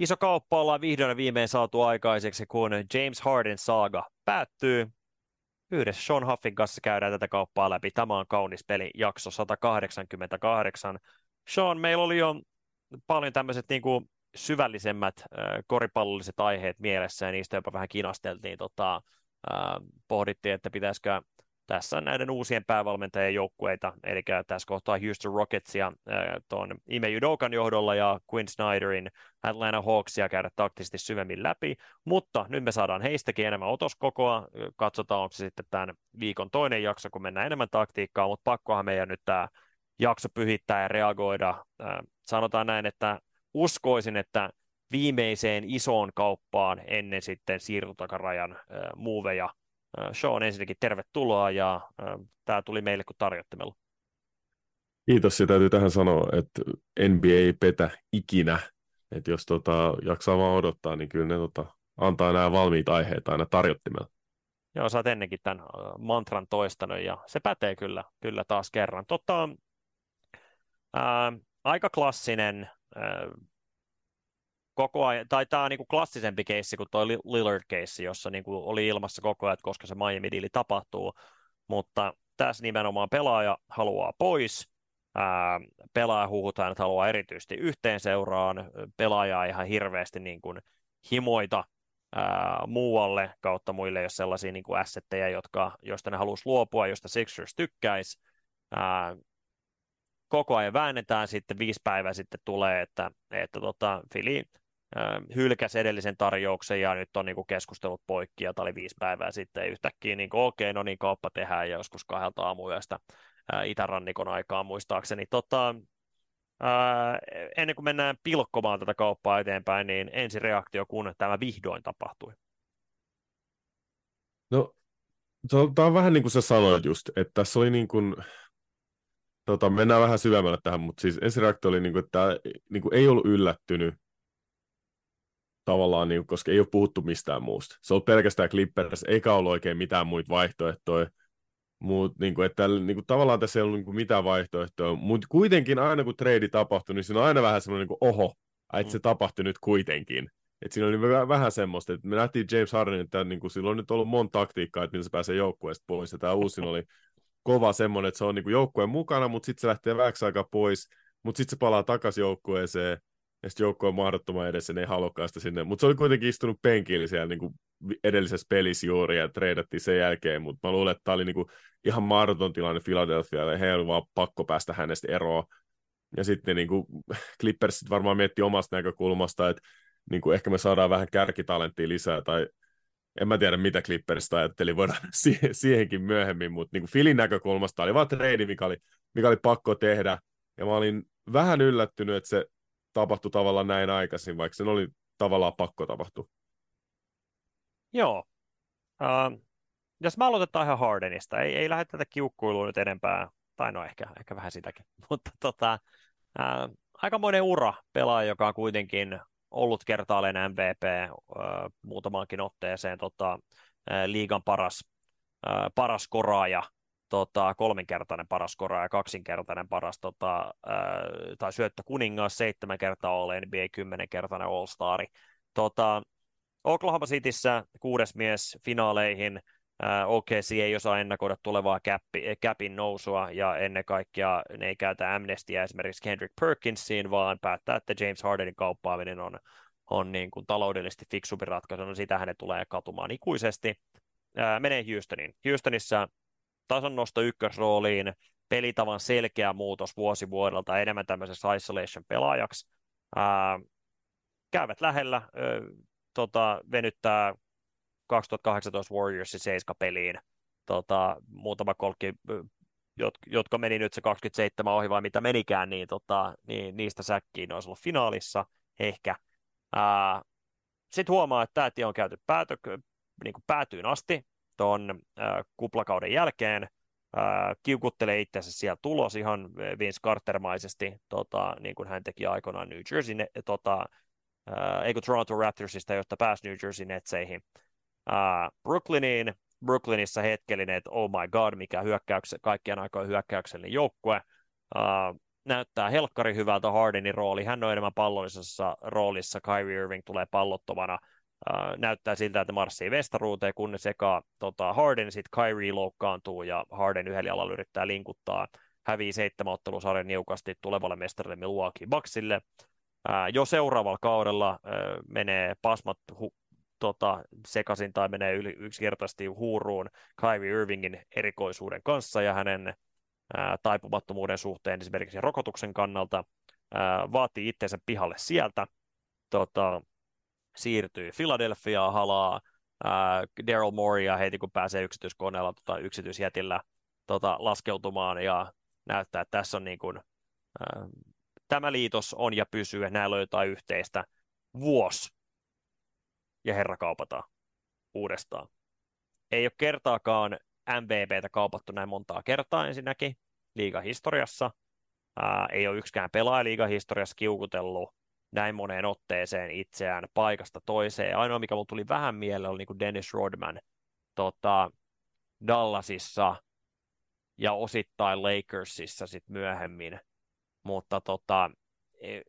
iso kauppa ollaan vihdoin viimein saatu aikaiseksi, kun James Harden saaga päättyy. Yhdessä Sean Huffin kanssa käydään tätä kauppaa läpi. Tämä on kaunis peli, jakso 188. Sean, meillä oli jo paljon tämmöiset niin kuin syvällisemmät äh, koripallolliset aiheet mielessä ja niistä jopa vähän kinasteltiin. Tota, äh, pohdittiin, että pitäisikö tässä näiden uusien päävalmentajien joukkueita, eli tässä kohtaa Houston Rocketsia tuon Ime Judokan johdolla ja Quinn Snyderin Atlanta Hawksia käydä taktisesti syvemmin läpi, mutta nyt me saadaan heistäkin enemmän otoskokoa, katsotaan onko se sitten tämän viikon toinen jakso, kun mennään enemmän taktiikkaa, mutta pakkohan meidän nyt tämä jakso pyhittää ja reagoida. Sanotaan näin, että uskoisin, että viimeiseen isoon kauppaan ennen sitten siirtotakarajan muuveja. Sean ensinnäkin tervetuloa ja tämä tuli meille kuin tarjottimella. Kiitos ja täytyy tähän sanoa, että NBA ei petä ikinä. Että jos tota, jaksaa vaan odottaa, niin kyllä ne tota, antaa nämä valmiit aiheet aina tarjottimella. Joo, sä oot ennenkin tämän mantran toistanut ja se pätee kyllä, kyllä taas kerran. Totta, ää, aika klassinen koko ajan, tai tämä on niin kuin klassisempi keissi kuin tuo Lillard-keissi, jossa niin kuin oli ilmassa koko ajan, koska se Miami-diili tapahtuu, mutta tässä nimenomaan pelaaja haluaa pois, ää, pelaaja huhutaan, että haluaa erityisesti yhteen seuraan, pelaajaa ihan hirveästi niin kuin himoita ää, muualle kautta muille, jos sellaisia niin kuin assetteja, jotka, joista ne haluaisi luopua, josta Sixers tykkäisi. Ää, koko ajan väännetään, sitten viisi päivää sitten tulee, että, että tota, Fili hylkäsi edellisen tarjouksen ja nyt on niin kuin keskustelut poikki ja tämä oli viisi päivää sitten yhtäkkiä niin okei, no niin kauppa tehdään ja joskus kahdelta aamuyöstä itärannikon aikaa muistaakseni. Tota, ää, ennen kuin mennään pilkkomaan tätä kauppaa eteenpäin, niin ensi reaktio, kun tämä vihdoin tapahtui. No, tämä on vähän niin kuin sä sanoit just, että tässä oli niin kuin, tota, mennään vähän syvemmälle tähän, mutta siis ensireaktio oli, niin kuin, että tämä niin kuin ei ollut yllättynyt tavallaan, niin, koska ei ole puhuttu mistään muusta. Se on pelkästään Clippers, eikä ollut oikein mitään muita vaihtoehtoja. Mut, niin kuin, että, niin kuin, tavallaan tässä ei ollut niin kuin, mitään vaihtoehtoja, mutta kuitenkin aina kun trade tapahtui, niin siinä on aina vähän semmoinen niin kuin, oho, että mm. se tapahtui nyt kuitenkin. Et siinä oli vähän semmoista, että me nähtiin James Harden, että niin kuin, sillä on nyt ollut monta taktiikkaa, että millä se pääsee joukkueesta pois, ja tämä uusin oli kova semmoinen, että se on niin kuin, joukkueen mukana, mutta sitten se lähtee vähäksi aikaa pois, mutta sitten se palaa takaisin joukkueeseen, ja sitten joukko on mahdottoman edessä, ne ei halukaan sitä sinne. Mutta se oli kuitenkin istunut penkillä siellä niin kuin edellisessä pelissä juuri ja treidattiin sen jälkeen, mutta mä luulen, että tämä oli niin kuin ihan mahdoton tilanne Philadelphia, ja he oli vaan pakko päästä hänestä eroon. Ja sitten niin kuin Clippers varmaan mietti omasta näkökulmasta, että niin kuin ehkä me saadaan vähän kärkitalenttia lisää, tai en mä tiedä mitä Clippersista ajatteli, voidaan siihenkin myöhemmin, mutta niin kuin Filin näkökulmasta oli vaan trade, mikä oli, mikä oli pakko tehdä, ja mä olin vähän yllättynyt, että se tapahtui tavallaan näin aikaisin, vaikka sen oli tavallaan pakko tapahtua. Joo. Uh, jos mä aloitetaan ihan Hardenista, ei, ei lähde tätä kiukkuilua nyt enempää, tai no ehkä, ehkä vähän sitäkin, mutta tota, uh, aikamoinen ura pelaaja, joka on kuitenkin ollut kertaalleen MVP uh, muutamaankin otteeseen tota, uh, liigan paras, uh, paras koraaja tota, kolminkertainen paras kora ja kaksinkertainen paras tota, ää, tai syöttö kuningas, seitsemän kertaa All NBA, kymmenenkertainen All-Stari. Tota, Oklahoma Cityssä kuudes mies finaaleihin, OKC ei osaa ennakoida tulevaa käppi, käpin nousua ja ennen kaikkea ne ei käytä amnestia esimerkiksi Kendrick Perkinsiin, vaan päättää, että James Hardenin kauppaaminen on, on niin kuin taloudellisesti fiksumpi ratkaisu, no sitä hänet tulee katumaan ikuisesti. Menee Houstoniin. Houstonissa tasonnosto ykkösrooliin, pelitavan selkeä muutos vuosi vuodelta enemmän tämmöisessä isolation-pelaajaksi. Ää, käyvät lähellä, ää, tota, venyttää 2018 Warriorsin 7 peliin tota, muutama kolkki, jotka meni nyt se 27 ohi vai mitä menikään, niin, tota, niin niistä säkkiin olisi ollut finaalissa ehkä. Sitten huomaa, että tämä tie on käyty päätö, niin päätyyn asti, tuon äh, kuplakauden jälkeen, äh, kiukuttelee itsensä siellä tulos ihan Vince Cartermaisesti, tota, niin kuin hän teki aikoinaan New Jersey, tota, äh, eikö Toronto Raptorsista, josta pääsi New Jersey Netseihin. Äh, Brooklyniin, Brooklynissa hetkellinen, että oh my god, mikä hyökkäykse, kaikkien aikojen hyökkäyksellinen joukkue. Näyttää helkkari hyvältä Hardenin rooli. Hän on enemmän pallollisessa roolissa. Kyrie Irving tulee pallottomana. Näyttää siltä, että marssii vestaruuteen, kunnes eka tota, Harden, sitten Kyrie loukkaantuu ja Harden yhdellä jalalla yrittää linkuttaa. Hävii seitsemän ottelusarjan niukasti tulevalle mestarille Milwaukee Bucksille. Äh, jo seuraavalla kaudella äh, menee pasmat hu- tota, sekaisin tai menee yli, yksinkertaisesti huuruun Kyrie Irvingin erikoisuuden kanssa ja hänen ää, taipumattomuuden suhteen esimerkiksi rokotuksen kannalta, ää, vaatii itsensä pihalle sieltä, tota, siirtyy Philadelphiaan, halaa ää, Daryl Morea heti kun pääsee yksityiskoneella tota, yksityisjätillä tota, laskeutumaan ja näyttää, että tässä on niin kuin, ää, tämä liitos on ja pysyy, että näillä on jotain yhteistä. Vuosi ja herra kaupataan uudestaan. Ei ole kertaakaan MVPtä kaupattu näin montaa kertaa ensinnäkin liigahistoriassa. Ää, ei ole yksikään pelaaja liigahistoriassa kiukutellut näin moneen otteeseen itseään paikasta toiseen. Ainoa, mikä mulle tuli vähän mieleen, oli niin kuin Dennis Rodman tota, Dallasissa ja osittain Lakersissa sit myöhemmin. Mutta tota, ei,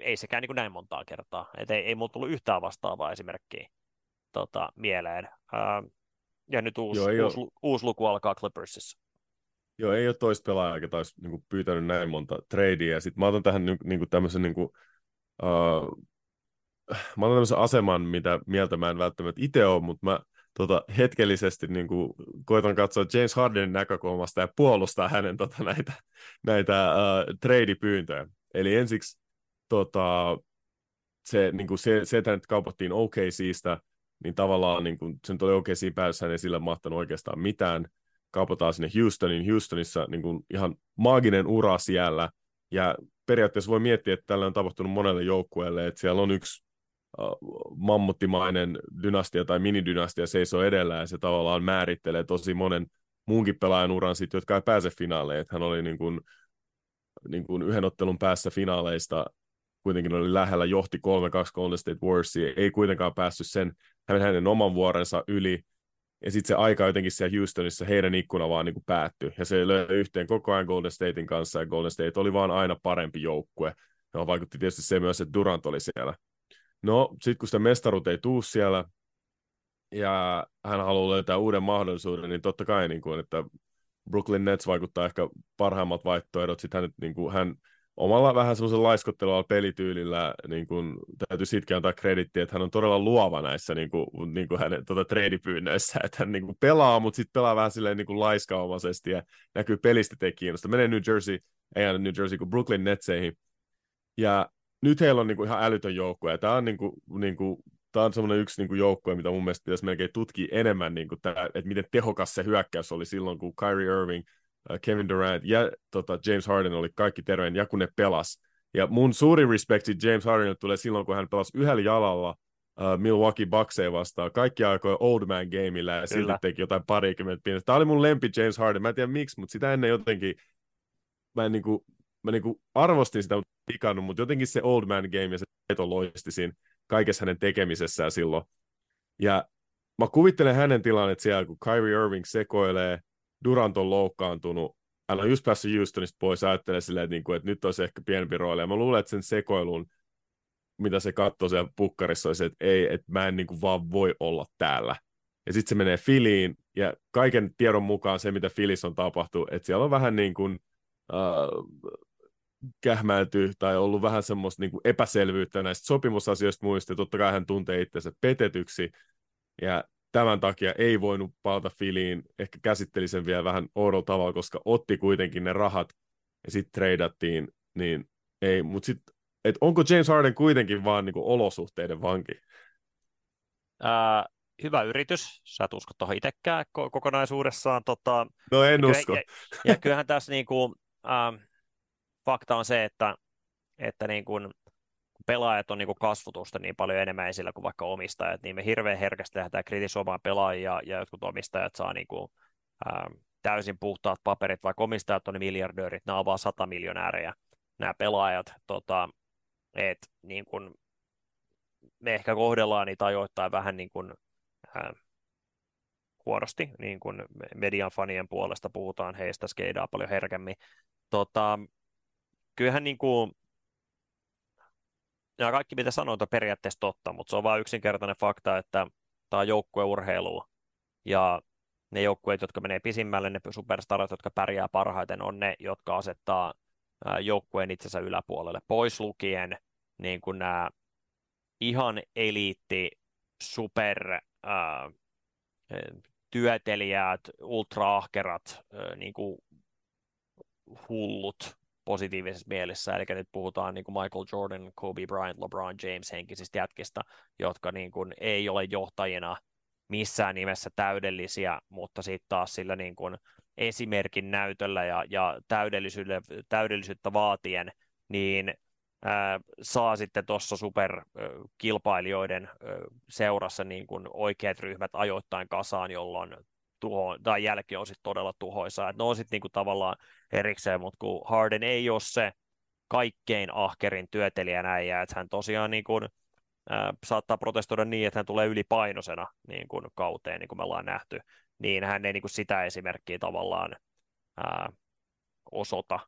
ei sekään niin kuin näin montaa kertaa. Et ei, ei mulla tullut yhtään vastaavaa esimerkkiä tota, mieleen. Ää, ja nyt uusi, Joo, uusi, ole... uusi luku alkaa Clippersissa. Joo, ei ole toista pelaajaa, joka olisi niin kuin, pyytänyt näin monta tradea. Sitten mä otan tähän niin, niin kuin, tämmöisen niin kuin, mä otan tämmöisen aseman, mitä mieltä mä en välttämättä itse ole, mutta mä tota, hetkellisesti niin kuin, koitan katsoa James Hardenin näkökulmasta ja puolustaa hänen tota, näitä, näitä uh, trade-pyyntöjä. Eli ensiksi tota, se, niin kuin se, se, että nyt kaupattiin OKCista, niin tavallaan niin kuin, sen oli OKC päässä, hän ei sillä mahtanut oikeastaan mitään. Kaupataan sinne Houstonin, Houstonissa niin kuin ihan maaginen ura siellä, ja periaatteessa voi miettiä, että tällä on tapahtunut monelle joukkueelle, että siellä on yksi uh, mammuttimainen dynastia tai minidynastia seisoo edellä, ja se tavallaan määrittelee tosi monen muunkin pelaajan uran sit, jotka ei pääse finaaleihin. Että hän oli niin kuin, niin kuin yhden ottelun päässä finaaleista, kuitenkin oli lähellä, johti 3-2 Golden State Warriorsia, ei kuitenkaan päässyt sen hänen, hänen oman vuorensa yli, ja sitten se aika jotenkin siellä Houstonissa, heidän ikkuna vaan niin päättyi, ja se löi yhteen koko ajan Golden Statein kanssa, ja Golden State oli vaan aina parempi joukkue. No, vaikutti tietysti se myös, että Durant oli siellä. No, sitten kun sitä mestaruutta ei tuu siellä, ja hän haluaa löytää uuden mahdollisuuden, niin totta kai, niin kuin, että Brooklyn Nets vaikuttaa ehkä parhaimmat vaihtoehdot. Sitten hän, niin kuin, hän omalla vähän semmoisen laiskottelua pelityylillä niin kuin, täytyy sitkin antaa kredittiä, että hän on todella luova näissä niin kuin, niin kuin hänen tuota, treidipyynnöissä, että hän niin kuin, pelaa, mutta sitten pelaa vähän silleen niin laiskaomaisesti ja näkyy pelistä kiinnosta. Menee New Jersey, ei aina New Jersey, kuin Brooklyn Netseihin. Ja nyt heillä on niin kuin, ihan älytön joukkue, ja tämä on niin kuin, niin kuin, tämä on semmoinen yksi niin kuin joukkue, mitä mun mielestä pitäisi melkein tutkia enemmän, niin kuin tämä, että miten tehokas se hyökkäys oli silloin, kun Kyrie Irving – Kevin Durant ja tota, James Harden oli kaikki terveen, ja kun ne pelas. Ja mun suuri respekti James Hardenille tulee silloin, kun hän pelasi yhdellä jalalla uh, Milwaukee Bucksia vastaan. Kaikki aikoja old man gameillä ja silti teki jotain parikymmentä pientä. Tämä oli mun lempi James Harden. Mä en tiedä miksi, mutta sitä ennen jotenkin mä, en niinku, mä niinku arvostin sitä, mutta ikannut, mutta jotenkin se old man game ja se veto loisti siinä kaikessa hänen tekemisessään silloin. Ja mä kuvittelen hänen tilannet siellä, kun Kyrie Irving sekoilee, Durant on loukkaantunut, hän on just päässyt Houstonista pois, ajattelee silleen, niin kuin, että nyt olisi ehkä pienempi rooli. Ja mä luulen, että sen sekoilun, mitä se katsoi siellä pukkarissa, olisi, että ei, että mä en niin kuin vaan voi olla täällä. Ja sitten se menee Filiin, ja kaiken tiedon mukaan se, mitä Filis on tapahtunut, että siellä on vähän niin kuin äh, kähmäilty tai ollut vähän semmoista niin kuin epäselvyyttä näistä sopimusasioista muista, ja totta kai hän tuntee itsensä petetyksi, ja tämän takia ei voinut palata Filiin, ehkä käsitteli sen vielä vähän oudolla tavalla, koska otti kuitenkin ne rahat ja sitten treidattiin, niin ei, mutta sitten, että onko James Harden kuitenkin vaan niin olosuhteiden vanki? Ää, hyvä yritys, sä et usko tuohon itsekään kokonaisuudessaan. Tota, no en ja usko. Ja, ja kyllähän tässä niin kuin, ähm, fakta on se, että, että niin kuin, pelaajat on niin kuin kasvutusta niin paljon enemmän esillä kuin vaikka omistajat, niin me hirveän herkästi lähdetään kritisoimaan pelaajia ja jotkut omistajat saa niin kuin, ää, täysin puhtaat paperit, vaikka omistajat on miljardöörit, nämä on vaan sata miljonäärejä, nämä pelaajat, tota, et, niin kuin, me ehkä kohdellaan niitä ajoittain vähän niin kuin, ää, huonosti, niin kuin median fanien puolesta puhutaan, heistä skeidaa paljon herkemmin. Tota, kyllähän niin kuin, ja kaikki mitä sanoit on periaatteessa totta, mutta se on vain yksinkertainen fakta, että tämä on joukkueurheilua. Ja ne joukkueet, jotka menee pisimmälle, ne superstarat, jotka pärjää parhaiten, on ne, jotka asettaa joukkueen itsensä yläpuolelle, pois lukien niin kuin nämä ihan eliitti, super ää, työtelijät, ultraahkerat, niin kuin hullut positiivisessa mielessä, eli nyt puhutaan niin kuin Michael Jordan, Kobe Bryant, LeBron James henkisistä jätkistä, jotka niin kuin ei ole johtajina missään nimessä täydellisiä, mutta sitten taas sillä niin kuin esimerkin näytöllä ja, ja täydellisyyttä vaatien, niin ää, saa sitten tuossa superkilpailijoiden seurassa niin kuin oikeat ryhmät ajoittain kasaan, jolloin tuho, tai jälki on sitten todella tuhoisaa. Et ne on sitten niinku tavallaan erikseen, mutta kun Harden ei ole se kaikkein ahkerin työtelijä näin, että hän tosiaan niinku, äh, saattaa protestoida niin, että hän tulee ylipainoisena niin kuin kauteen, niin kuin me ollaan nähty, niin hän ei niin kuin sitä esimerkkiä tavallaan äh, osoita.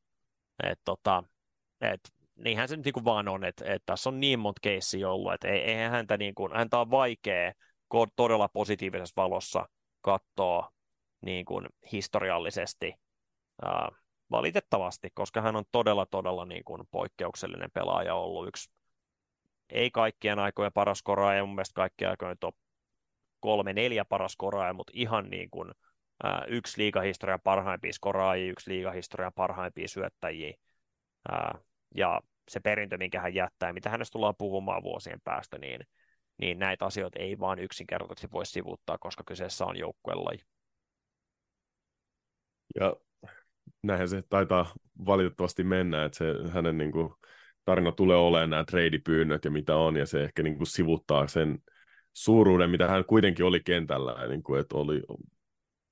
Et, tota, et, niinhän se nyt niin kuin vaan on, että, että tässä on niin monta keissiä ollut, että ei, eihän häntä, niin kuin, häntä on vaikea todella positiivisessa valossa katsoo niin kuin historiallisesti ää, valitettavasti, koska hän on todella, todella niin kuin poikkeuksellinen pelaaja ollut yksi, ei kaikkien aikojen paras koraaja, mun mielestä kaikkien aikojen top kolme, neljä paras koraaja, mutta ihan niin kuin, ää, yksi liigahistorian parhaimpia skoraajia, yksi liigahistorian parhaimpia syöttäjiä, ää, ja se perintö, minkä hän jättää, mitä hänestä tullaan puhumaan vuosien päästä, niin niin näitä asioita ei vaan yksinkertaisesti voi sivuuttaa, koska kyseessä on joukkuelaji. Ja näinhän se taitaa valitettavasti mennä, että se hänen niin kuin, tarina tulee olemaan nämä treidipyynnöt ja mitä on, ja se ehkä niin kuin, sivuttaa sen suuruuden, mitä hän kuitenkin oli kentällä, niin kuin, että oli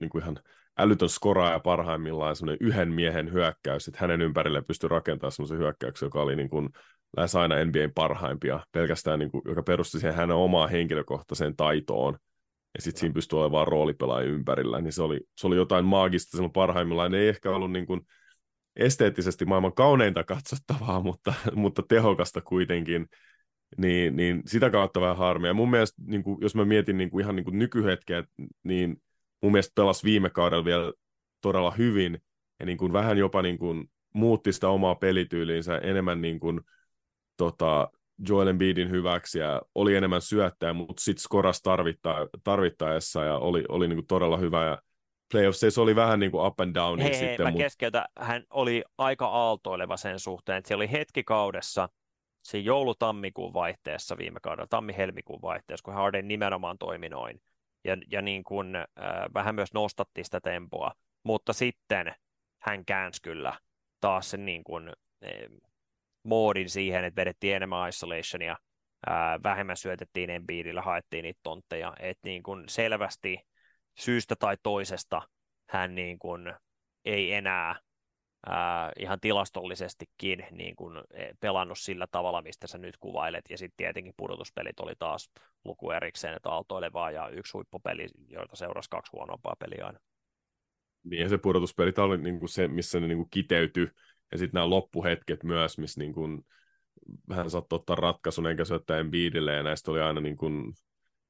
niin kuin ihan älytön skoraaja parhaimmillaan semmoinen yhden miehen hyökkäys, että hänen ympärille pystyi rakentamaan semmoisen hyökkäyksen, joka oli niin kuin lähes aina NBAn parhaimpia, pelkästään niin kuin, joka perusti siihen hänen omaan henkilökohtaiseen taitoon, ja sitten siinä pystyi olemaan roolipelaajia ympärillä, niin se oli, se oli jotain maagista. Silloin parhaimmillaan. Ne ei ehkä ollut niin kuin esteettisesti maailman kauneinta katsottavaa, mutta, mutta tehokasta kuitenkin, niin, niin sitä kautta vähän harmia. Mun mielestä, niin kuin, jos mä mietin niin kuin ihan niin kuin nykyhetkeä, niin mun mielestä pelasi viime kaudella vielä todella hyvin, ja niin kuin vähän jopa niin kuin muutti sitä omaa pelityyliinsä enemmän niin kuin tota, Joel Embiidin hyväksi ja oli enemmän syöttäjä, mutta sitten skoras tarvitta, tarvittaessa ja oli, oli niinku todella hyvä ja playoffs oli vähän niin kuin up and down. Hei, sitten, hei, mä keskeytä. Hän oli aika aaltoileva sen suhteen, että se oli hetki kaudessa, siinä joulu-tammikuun vaihteessa viime kaudella, tammi-helmikuun vaihteessa, kun Harden nimenomaan toimi noin. Ja, ja niin kuin, äh, vähän myös nostatti sitä tempoa, mutta sitten hän käänsi kyllä taas sen niin kuin, äh, moodin siihen, että vedettiin enemmän isolationia, ää, vähemmän syötettiin Embiidillä, haettiin niitä tontteja, että niin kuin selvästi syystä tai toisesta hän niin kuin ei enää ää, ihan tilastollisestikin niin kuin e, pelannut sillä tavalla, mistä sä nyt kuvailet, ja sitten tietenkin pudotuspelit oli taas luku erikseen, että aaltoilevaa ja yksi huippupeli, joita seurasi kaksi huonompaa peliä aina. Niin, ja se pudotuspelit oli niin kuin se, missä ne niin kuin kiteytyi ja sitten nämä loppuhetket myös, missä niin kuin, vähän saattoi ottaa ratkaisun enkä syöttää Embiidille, ja näistä oli aina niin kuin,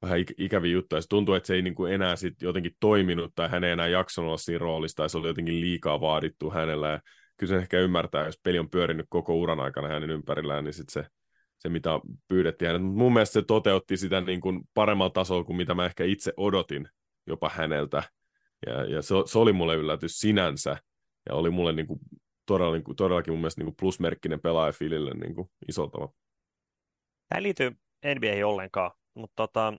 vähän ik- ikäviä juttuja. Se tuntuu, että se ei niin kuin enää sit jotenkin toiminut, tai hän ei enää jaksanut olla siinä roolissa, tai se oli jotenkin liikaa vaadittu hänellä. Ja kyllä se ehkä ymmärtää, jos peli on pyörinyt koko uran aikana hänen ympärillään, niin sitten se, se, mitä pyydettiin hänet. Mun mielestä se toteutti sitä niin kuin paremmalla tasolla kuin mitä mä ehkä itse odotin jopa häneltä. Ja, ja se, se oli mulle yllätys sinänsä, ja oli mulle niin kuin todella, niin kuin, todellakin mun mielestä niin kuin plusmerkkinen pelaaja Filille niin kuin isolla tavalla. Tämä liittyy NBA ollenkaan, mutta tota,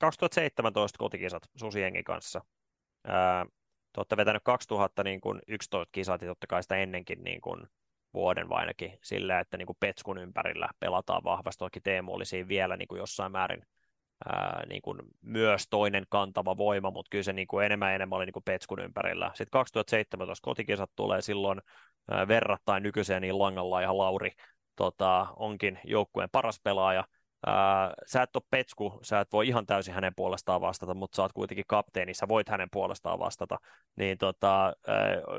2017 kotikisat Susiengin kanssa. Ää, te olette vetänyt 2011 niin kisat ja totta kai sitä ennenkin niin kuin vuoden vai ainakin sillä, että niin kuin Petskun ympärillä pelataan vahvasti. Toki Teemu oli siinä vielä niin kuin jossain määrin ää, niin kuin myös toinen kantava voima, mutta kyllä se niin kuin enemmän ja enemmän oli niin kuin Petskun ympärillä. Sitten 2017 kotikisat tulee silloin ää, verrattain nykyiseen, niin Langalla ja Lauri tota, onkin joukkueen paras pelaaja. ää, sä et ole petsku, sä et voi ihan täysin hänen puolestaan vastata, mutta sä oot kuitenkin kapteeni, sä voit hänen puolestaan vastata, niin tota, ää,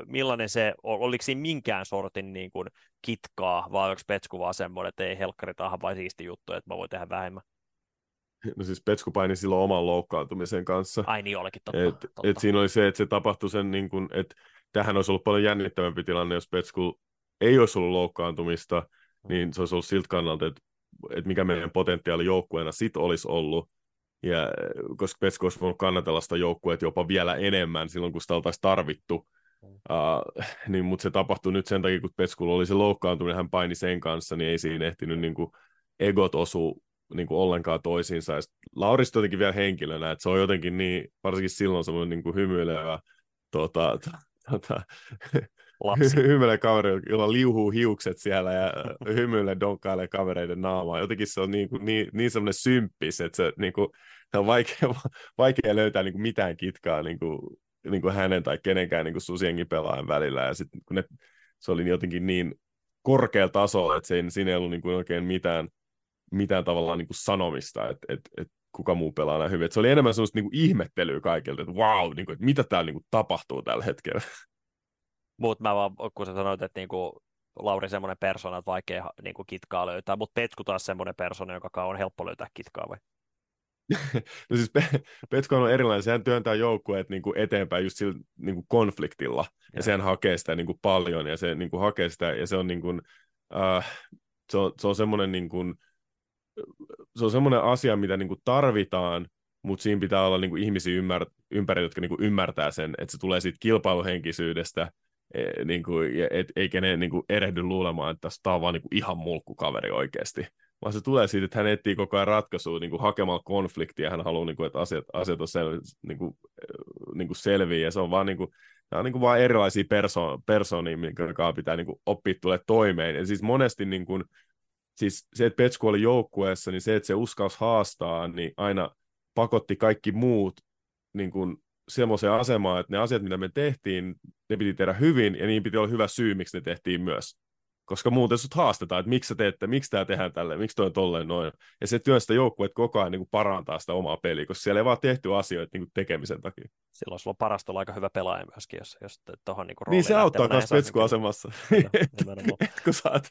millainen se, oliko siinä minkään sortin niin kuin kitkaa, vai onko petsku vaan semmoinen, että ei helkkari tahan vai siisti juttu, että mä voin tehdä vähemmän? No siis Petsku paini silloin oman loukkaantumisen kanssa. Ai niin olikin, totta. Et, totta. et siinä oli se, että se tapahtui sen, niin kuin, että tähän olisi ollut paljon jännittävämpi tilanne, jos Petsku ei olisi ollut loukkaantumista, mm. niin se olisi ollut siltä kannalta, että, että mikä meidän potentiaali joukkueena sit olisi ollut. Ja koska Petsku olisi voinut kannatella sitä joukkueet jopa vielä enemmän silloin, kun sitä oltaisiin tarvittu. Mm. Uh, niin, mutta se tapahtui nyt sen takia, kun Petskulla oli se loukkaantuminen, hän paini sen kanssa, niin ei siinä ehtinyt niin kuin, egot osu niin kuin ollenkaan toisiinsa. Ja Laurista jotenkin vielä henkilönä, että se on jotenkin niin, varsinkin silloin semmoinen niin kuin hymyilevä tota, tota, Lapsi. hymyilee kaveri, jolla liuhuu hiukset siellä ja hymyilee donkkailee kavereiden naamaa. Jotenkin se on niin, kuin, niin, niin semmoinen symppis, että se, niin kuin, se on vaikea, vaikea löytää niin kuin mitään kitkaa niin kuin, niin kuin hänen tai kenenkään niin kuin susienkin pelaajan välillä. Ja sitten kun ne, se oli jotenkin niin korkealla tasolla, että ei, siinä ei ollut niin kuin oikein mitään, mitään tavallaan niin kuin sanomista, että et, et kuka muu pelaa näin hyvin. Et se oli enemmän sellaista niin kuin ihmettelyä kaikilta, että wow, niin kuin, että mitä täällä niin kuin tapahtuu tällä hetkellä. Mutta mä vaan, kun sä sanoit, että niin kuin Lauri semmoinen persona, että vaikea niin kuin kitkaa löytää, mutta Petku taas semmoinen persona, joka on helppo löytää kitkaa vai? no siis Pe- Petku on erilainen, sehän työntää joukkueet niin kuin eteenpäin just sillä niin kuin konfliktilla, ja, ja sehän hakee sitä niin kuin paljon, ja se niin kuin hakee sitä, ja se on niin kuin, äh, se on, se on semmoinen niin kuin, se on semmoinen asia, mitä niin kuin tarvitaan, mutta siinä pitää olla niin kuin ihmisiä ymmär, ympäri, jotka niin kuin ymmärtää sen, että se tulee siitä kilpailuhenkisyydestä, e, niin kuin, et, ei kenen niin kuin erehdy luulemaan, että tämä on vaan niin kuin ihan mulkkukaveri oikeasti, vaan se tulee siitä, että hän etsii koko ajan ratkaisua niin kuin hakemalla konfliktia, hän haluaa, niin kuin, että asiat, asiat on sel, niin kuin, niin kuin selviä, ja se on vaan, niin kuin, nämä on niin kuin vaan erilaisia perso- persoonia, minkä pitää niin kuin oppia tulee toimeen, ja siis monesti niin kuin, siis se, että Petsku oli joukkueessa, niin se, että se uskalsi haastaa, niin aina pakotti kaikki muut niin kuin semmoiseen asemaan, että ne asiat, mitä me tehtiin, ne piti tehdä hyvin, ja niin piti olla hyvä syy, miksi ne tehtiin myös koska muuten sut haastetaan, että miksi sä teette, miksi tämä tehdään tälle, miksi toi on tolleen noin. Ja se työstä joukkueet koko ajan niin kuin parantaa sitä omaa peliä, koska siellä ei vaan tehty asioita niin kuin tekemisen takia. Silloin sulla on parasta olla aika hyvä pelaaja myöskin, jos, jos tuohon niin Niin se auttaa myös petskuasemassa. kun sä oot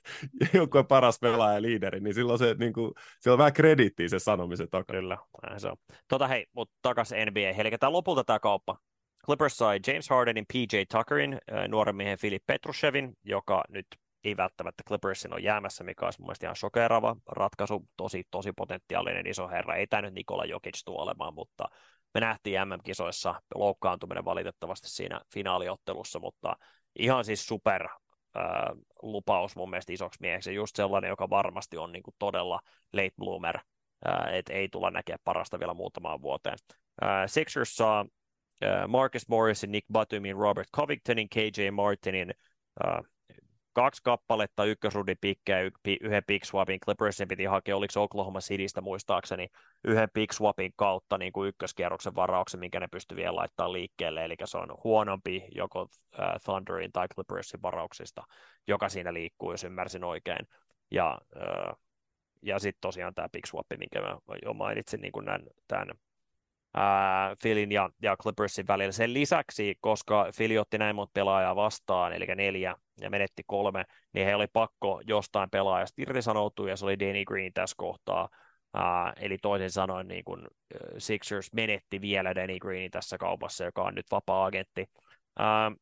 joukkueen paras pelaaja ja liideri, niin silloin se, niin kuin, siellä on vähän kredittiä se sanomisen takana. Kyllä, näin se on. Tota hei, mutta takaisin NBA. Eli tämä lopulta tämä kauppa. Clippers sai James Hardenin, PJ Tuckerin, nuoren miehen Filip Petrushevin, joka nyt ei välttämättä Clippersin ole jäämässä, mikä olisi mun ihan shokerava ratkaisu, tosi, tosi potentiaalinen iso herra. Ei tämä nyt Nikola Jokic tule olemaan, mutta me nähtiin MM-kisoissa loukkaantuminen valitettavasti siinä finaaliottelussa, mutta ihan siis super äh, lupaus mun mielestä isoksi mieheksi, just sellainen, joka varmasti on niin kuin todella late bloomer, äh, että ei tulla näkemään parasta vielä muutamaan vuoteen. Äh, Sixers saa Marcus Morrisin, Nick Batumin, Robert Covingtonin, KJ Martinin, äh, kaksi kappaletta ykkösrudin pikkejä yhden pick swapin. Clippersin piti hakea, oliko Oklahoma Citystä muistaakseni, yhden pick swapin kautta niin kuin ykköskierroksen varauksen, minkä ne pystyi vielä laittaa liikkeelle. Eli se on huonompi joko uh, Thunderin tai Clippersin varauksista, joka siinä liikkuu, jos ymmärsin oikein. Ja, uh, ja sitten tosiaan tämä pick swap, minkä mä jo mainitsin, niin kuin tämän, tämän ää, Philin ja, ja Clippersin välillä. Sen lisäksi, koska Philly otti näin monta pelaajaa vastaan, eli neljä, ja menetti kolme, niin he oli pakko jostain pelaajasta irtisanoutua, ja se oli Danny Green tässä kohtaa. Uh, eli toisin sanoen niin kun, Sixers menetti vielä Danny Greenin tässä kaupassa, joka on nyt vapaa-agentti. Uh,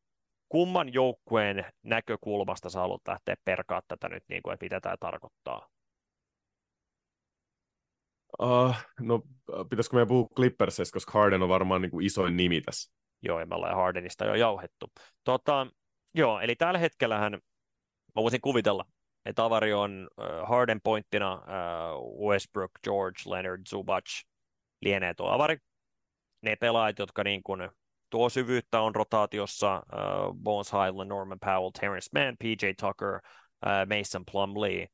kumman joukkueen näkökulmasta sä haluat lähteä perkaa tätä nyt, niin kuin, että mitä tämä tarkoittaa? Uh, no, pitäisikö meidän puhua Clippersista, koska Harden on varmaan niin kuin isoin nimi tässä. Joo, ja me ollaan Hardenista jo jauhettu. Tota, joo, eli tällä hetkellähän mä voisin kuvitella, että avari on uh, Harden pointtina, uh, Westbrook, George, Leonard, Zubac, lienee tuo avari. Ne pelaajat, jotka niin kuin tuo syvyyttä on rotaatiossa, uh, Bones Highland, Norman Powell, Terrence Mann, PJ Tucker, uh, Mason Plumlee,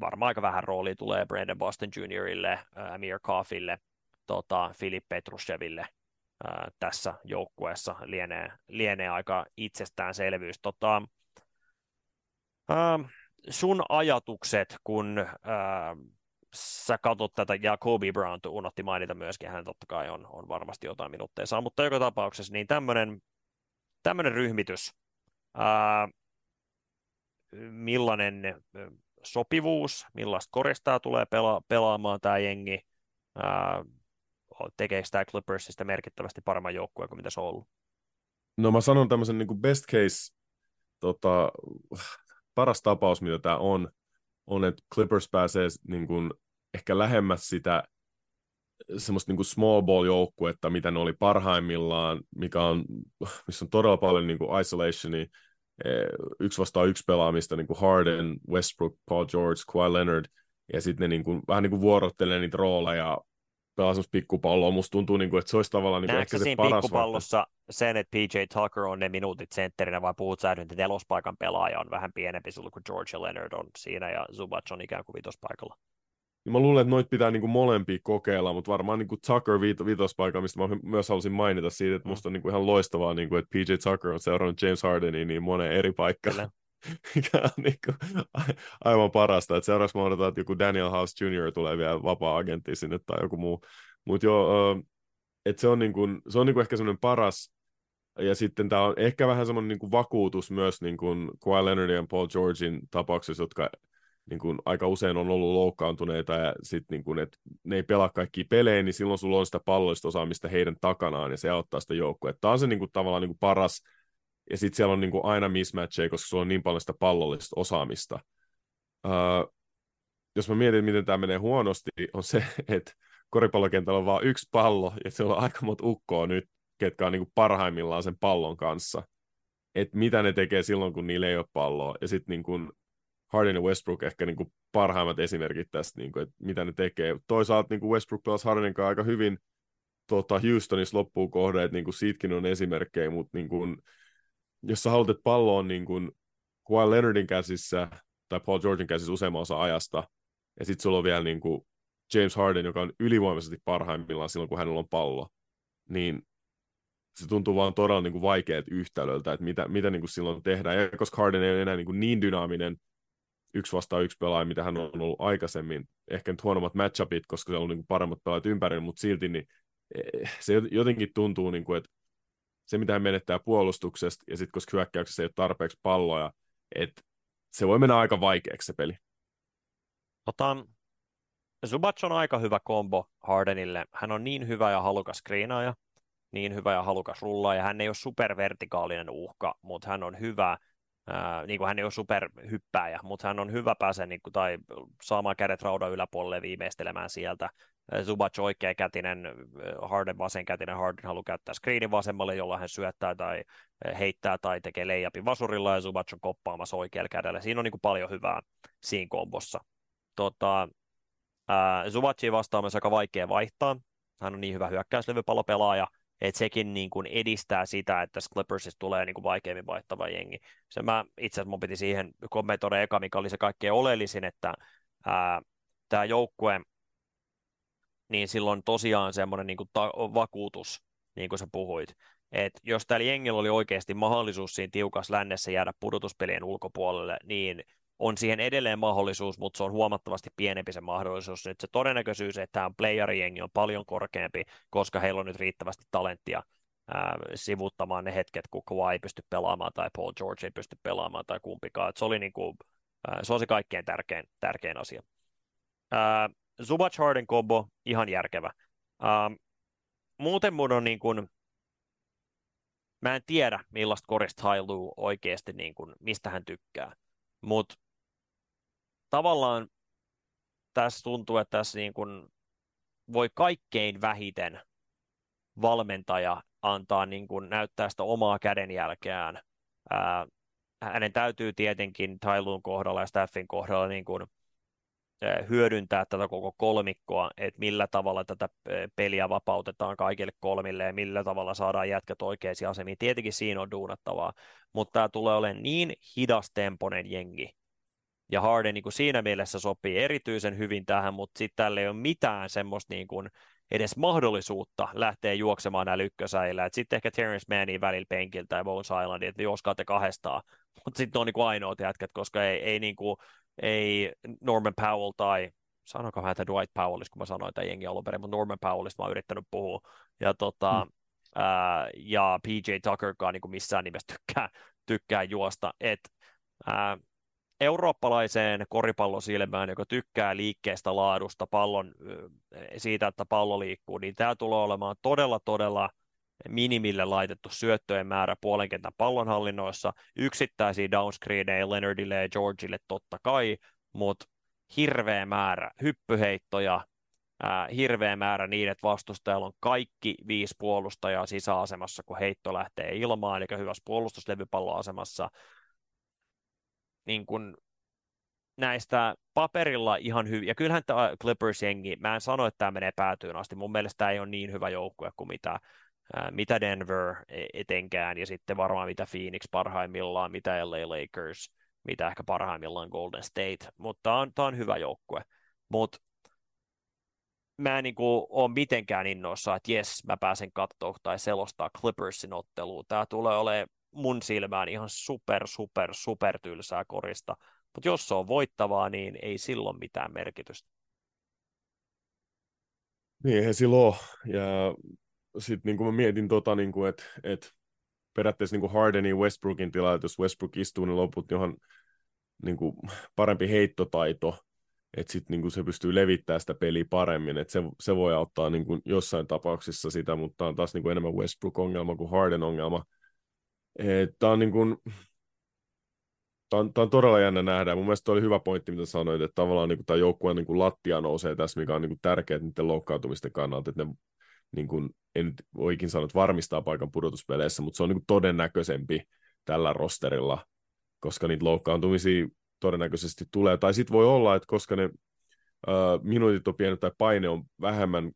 varmaan aika vähän roolia tulee Brandon Boston Juniorille, Amir Kaafille, tota, Filip Petrusheville ää, tässä joukkueessa lienee, lienee aika itsestäänselvyys. Tota, ää, sun ajatukset, kun ää, sä katsot tätä, ja Kobe Brown unohti mainita myöskin, hän totta kai on, on varmasti jotain minuutteja saa, mutta joka tapauksessa niin tämmöinen tämmöinen ryhmitys, ää, millainen sopivuus, millaista koristaa tulee pela- pelaamaan tämä jengi, ää, tekeekö tämä Clippersista merkittävästi paremman joukkueen kuin mitä se on ollut? No mä sanon tämmöisen niin kuin best case, tota, paras tapaus, mitä tämä on, on, että Clippers pääsee niin kuin, ehkä lähemmäs sitä semmoista niin small ball joukkuetta, mitä ne oli parhaimmillaan, mikä on, missä on todella paljon niin kuin isolationia, yksi vastaan yksi pelaamista, niin kuin Harden, Westbrook, Paul George, Kawhi Leonard, ja sitten ne niin kuin, vähän niin kuin vuorottelee niitä rooleja pelaa semmoista pikkupalloa. Musta tuntuu, niin kuin, että se olisi tavallaan niin kuin ehkä se siinä paras pikkupallossa vaikka. sen, että PJ Tucker on ne minuutit sentterinä, vai puhut sä että nelospaikan pelaaja on vähän pienempi sulla kuin George Leonard on siinä, ja Zubac on ikään kuin vitospaikalla? Niin mä luulen, että noit pitää niin kuin molempia kokeilla, mutta varmaan niin kuin Tucker viit- vitospaikka, mistä mä myös halusin mainita siitä, että mm. musta on niin kuin ihan loistavaa, niin kuin, että PJ Tucker on seurannut James Hardenia niin moneen eri paikkaan. mikä on niin kuin, aivan parasta. Että seuraavaksi mä odotan, että joku Daniel House Jr. tulee vielä vapaa-agentti sinne tai joku muu. Mutta joo, että se on, niin kuin, se on niin kuin ehkä semmoinen paras, ja sitten tämä on ehkä vähän semmoinen niin kuin vakuutus myös niin kuin Kawhi Leonardin ja Paul Georgein tapauksessa, jotka niin kuin aika usein on ollut loukkaantuneita ja sitten niin kuin, että ne ei pelaa kaikki pelejä, niin silloin sulla on sitä palloista osaamista heidän takanaan ja se auttaa sitä joukkoa. Tämä on se niin kuin, tavallaan niin kuin paras ja sitten siellä on niin kuin aina mismatcheja, koska sulla on niin paljon sitä pallollista osaamista. Uh, jos mä mietin, miten tämä menee huonosti, on se, että koripallokentällä on vain yksi pallo, ja siellä on aika monta ukkoa nyt, ketkä on niin kuin parhaimmillaan sen pallon kanssa. Että mitä ne tekee silloin, kun niillä ei ole palloa. Ja sitten niin Harden ja Westbrook ehkä niin kuin parhaimmat esimerkit tästä, niin kuin, että mitä ne tekee. Toisaalta niin kuin Westbrook pelasi Hardenin kanssa aika hyvin tota, Houstonissa loppuun kohde, että niin kuin siitäkin on esimerkkejä, mutta niin kuin, jos sä haluat, että pallo on niin kuin Kawhi Leonardin käsissä tai Paul Georgein käsissä useamman osa ajasta, ja sitten sulla on vielä niin kuin James Harden, joka on ylivoimaisesti parhaimmillaan silloin, kun hänellä on pallo, niin se tuntuu vaan todella niin kuin vaikeat yhtälöltä, että mitä, mitä niin kuin silloin tehdään. Ja koska Harden ei ole enää niin, kuin niin dynaaminen yksi vastaan yksi pelaaja, mitä hän on ollut aikaisemmin, ehkä nyt huonommat matchupit, koska se on niin paremmat pelaajat ympärillä, mutta silti niin eh, se jotenkin tuntuu, niin kuin, että se, mitä hän menettää puolustuksesta, ja sitten koska hyökkäyksessä ei ole tarpeeksi palloja, että se voi mennä aika vaikeaksi se peli. Tota, Zubac on aika hyvä kombo Hardenille. Hän on niin hyvä ja halukas screenaaja, niin hyvä ja halukas rullaaja. Hän ei ole supervertikaalinen uhka, mutta hän on hyvä, ää, niin kuin hän ei ole superhyppääjä, mutta hän on hyvä pääse niin kuin, tai saamaan kädet raudan yläpuolelle viimeistelemään sieltä. Zubac oikeakätinen, Harden vasenkätinen, Harden haluaa käyttää screenin vasemmalle, jolla hän syöttää tai heittää tai tekee leijapin vasurilla ja Zubac on koppaamassa oikealla kädellä. Siinä on niin kuin paljon hyvää siinä kombossa. Tota, Zubacin vastaan myös aika vaikea vaihtaa. Hän on niin hyvä hyökkäyslevypallopelaaja, että sekin niin kuin edistää sitä, että Clippersista tulee niin kuin vaikeammin vaihtava jengi. Se mä itse asiassa mun piti siihen kommentoida eka, mikä oli se kaikkein oleellisin, että tämä joukkue, niin silloin tosiaan semmoinen niin kuin ta- vakuutus, niin kuin sä puhuit. Et jos täällä jengillä oli oikeasti mahdollisuus siinä tiukassa lännessä jäädä pudotuspelien ulkopuolelle, niin on siihen edelleen mahdollisuus, mutta se on huomattavasti pienempi se mahdollisuus. Nyt se todennäköisyys, että tämä playerijengi on paljon korkeampi, koska heillä on nyt riittävästi talenttia ää, sivuttamaan ne hetket, kun Kawhi ei pysty pelaamaan tai Paul George ei pysty pelaamaan tai kumpikaan. Et se oli niin kuin, ää, se on se kaikkein tärkein, tärkein asia. Zubac Harden combo, ihan järkevä. Ää, muuten mun on niin kuin, mä en tiedä millaista korista Hailu oikeasti, niin kuin, mistä hän tykkää. Mutta tavallaan tässä tuntuu, että tässä niin kuin voi kaikkein vähiten valmentaja antaa niin kuin näyttää sitä omaa kädenjälkeään. Ää, hänen täytyy tietenkin Tailun kohdalla ja Staffin kohdalla niin kuin, hyödyntää tätä koko kolmikkoa, että millä tavalla tätä peliä vapautetaan kaikille kolmille ja millä tavalla saadaan jätkät oikeisiin asemiin. Tietenkin siinä on duunattavaa, mutta tämä tulee olemaan niin hidastemponen jengi, ja Harden niin kuin siinä mielessä sopii erityisen hyvin tähän, mutta sitten tällä ei ole mitään semmoista niin kuin edes mahdollisuutta lähteä juoksemaan näillä ykkösäillä. Sitten ehkä Terrence Mannin välillä penkiltä ja Bones Island, että te kahdestaan, mutta sitten on niin kuin ainoat jätkät, koska ei, ei, niin kuin, ei Norman Powell tai sanoinko häntä Dwight Powellista, kun mä sanoin tämän jengi alun perin, mutta Norman Powellista mä oon yrittänyt puhua. Ja, tota, mm. ää, ja PJ Tuckerkaan niin kuin missään nimessä tykkää, tykkää juosta. Et, ää, eurooppalaiseen koripallosilmään, joka tykkää liikkeestä, laadusta, pallon, siitä, että pallo liikkuu, niin tämä tulee olemaan todella, todella minimille laitettu syöttöjen määrä puolen kentän pallonhallinnoissa, yksittäisiä downscreeneja Leonardille ja Georgille totta kai, mutta hirveä määrä hyppyheittoja, ää, hirveä määrä niin, että vastustajalla on kaikki viisi puolustajaa sisäasemassa, kun heitto lähtee ilmaan, eli hyvässä puolustuslevypalloasemassa, niin kuin näistä paperilla ihan hyvin, ja kyllähän tämä Clippers-jengi, mä en sano, että tämä menee päätyyn asti, mun mielestä tämä ei ole niin hyvä joukkue kuin mitä, mitä Denver e, etenkään, ja sitten varmaan mitä Phoenix parhaimmillaan, mitä LA Lakers, mitä ehkä parhaimmillaan Golden State, mutta tämä on, on hyvä joukkue, mutta mä en niin kuin, ole mitenkään innoissa, että jes, mä pääsen katsoa tai selostaa Clippersin otteluun. Tämä tulee olemaan mun silmään ihan super, super, super tylsää korista. Mutta jos se on voittavaa, niin ei silloin mitään merkitystä. Niin, eihän silloin. Ja sitten niin mä mietin, tota, niin että et periaatteessa niin Hardenin Westbrookin tila, että jos Westbrook istuu, niin loput johon niin kuin parempi heittotaito, että sitten niin se pystyy levittämään sitä peliä paremmin, että se, se voi auttaa niin kuin jossain tapauksissa sitä, mutta on taas niin kuin enemmän Westbrook-ongelma kuin Harden-ongelma. Tämä on, niin kuin, tämä on, tämä on todella jännä nähdä. Mun mielestä oli hyvä pointti, mitä sanoit, että tavallaan niin kuin, tämä joukkue niin lattia nousee tässä, mikä on niin kuin tärkeää niiden loukkaantumisten kannalta, että ne niin kuin, en nyt oikein sano, että varmistaa paikan pudotuspeleissä, mutta se on niin kuin todennäköisempi tällä rosterilla, koska niitä loukkaantumisia todennäköisesti tulee. Tai sitten voi olla, että koska ne uh, minuutit on pienet tai paine on vähemmän,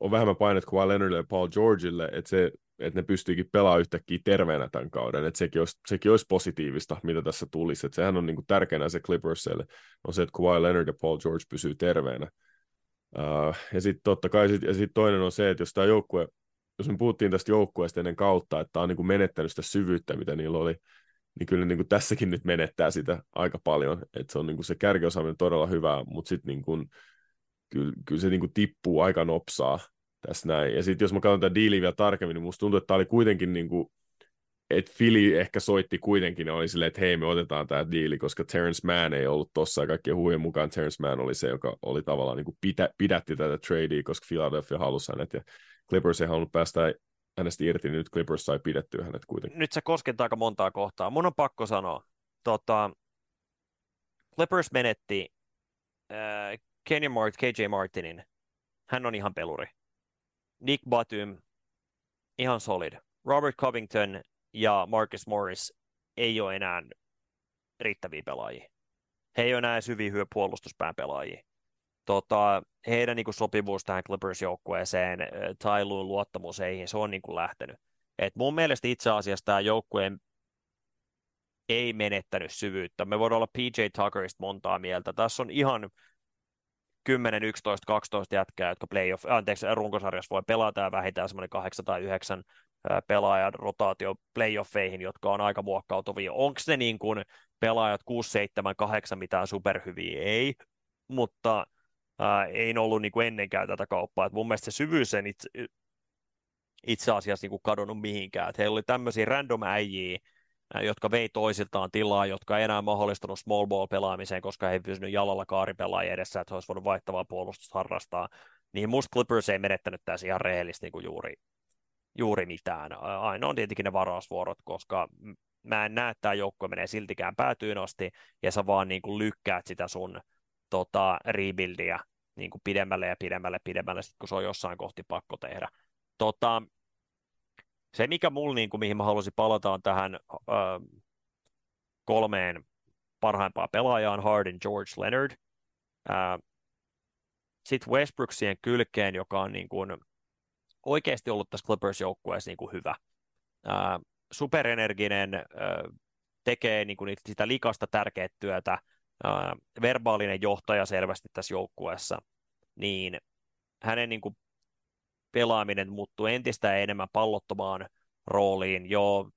on vähemmän painet kuin Leonardille ja Paul Georgeille, että se että ne pystyykin pelaamaan yhtäkkiä terveenä tämän kauden, että sekin olisi, sekin olisi positiivista, mitä tässä tulisi, että sehän on niin kuin tärkeänä se Clippersille, on se, että Kawhi Leonard ja Paul George pysyy terveenä. Uh, ja sitten totta kai, sit, ja sitten toinen on se, että jos tämä joukkue, jos me puhuttiin tästä joukkueesta ennen kautta, että tämä on niin kuin menettänyt sitä syvyyttä, mitä niillä oli, niin kyllä niin kuin tässäkin nyt menettää sitä aika paljon, että se on niin kuin se kärkiosaaminen todella hyvää, mutta sitten niin kuin, kyllä, kyllä se niin kuin tippuu aika nopsaa, tässä näin. Ja sitten jos mä katson tätä diiliä vielä tarkemmin, niin musta tuntuu, että tämä oli kuitenkin niin kuin, että Philly ehkä soitti kuitenkin oli silleen, että hei, me otetaan tämä diili, koska Terrence Mann ei ollut tossa ja kaikkien huujen mukaan Terrence Mann oli se, joka oli tavallaan niin kuin pitä, pidätti tätä tradea, koska Philadelphia halusi hänet ja Clippers ei halunnut päästä hänestä irti, niin nyt Clippers sai pidettyä hänet kuitenkin. Nyt se koskettaa aika montaa kohtaa. Mun on pakko sanoa, tota, Clippers menetti äh, Kenny Mart, KJ Martinin. Hän on ihan peluri. Nick Batum, ihan solid. Robert Covington ja Marcus Morris ei ole enää riittäviä pelaajia. He ei ole enää syviä hyö puolustuspään pelaajia. Tota, heidän niin kuin, sopivuus tähän Clippers-joukkueeseen, Tailuun luottamus heihin, se on niin kuin, lähtenyt. Et mun mielestä itse asiassa tämä joukkueen ei menettänyt syvyyttä. Me voidaan olla PJ Tuckerista montaa mieltä. Tässä on ihan 10, 11, 12 jätkää, jotka playoff, anteeksi, runkosarjassa voi pelata ja vähintään semmoinen 8 tai 9 pelaajan rotaatio playoffeihin, jotka on aika muokkautuvia. Onko ne niin kuin pelaajat 6, 7, 8 mitään superhyviä? Ei, mutta ää, ei ollut niin kuin ennenkään tätä kauppaa. Et mun mielestä se syvyys ei itse, itse asiassa niin kuin kadonnut mihinkään. Et heillä oli tämmöisiä random äijiä, jotka vei toisiltaan tilaa, jotka ei enää mahdollistanut small ball pelaamiseen, koska he ei pysynyt jalalla kaaripelaajia edessä, että he olisi voinut vaihtavaa puolustusta harrastaa. Niin musta Clippers ei menettänyt tässä ihan rehellisesti niin juuri, juuri mitään. Aina on tietenkin ne varausvuorot, koska mä en näe, että tämä joukkue menee siltikään päätyyn asti, ja sä vaan niin kuin lykkäät sitä sun tota, rebuildia niin kuin pidemmälle ja pidemmälle pidemmälle, sit kun se on jossain kohti pakko tehdä. Tota, se, mikä mulla, niin kuin, mihin mä haluaisin palata, on tähän ö, kolmeen parhaimpaan pelaajaan, Harden, George Leonard. Sitten Westbrooksien kylkeen, joka on niin kuin, oikeasti ollut tässä Clippers-joukkueessa niin kuin hyvä. Ää, superenerginen, ää, tekee niin kuin sitä likasta tärkeää työtä, ää, verbaalinen johtaja selvästi tässä joukkueessa, niin hänen niin kuin pelaaminen muuttuu entistä enemmän pallottomaan rooliin. jo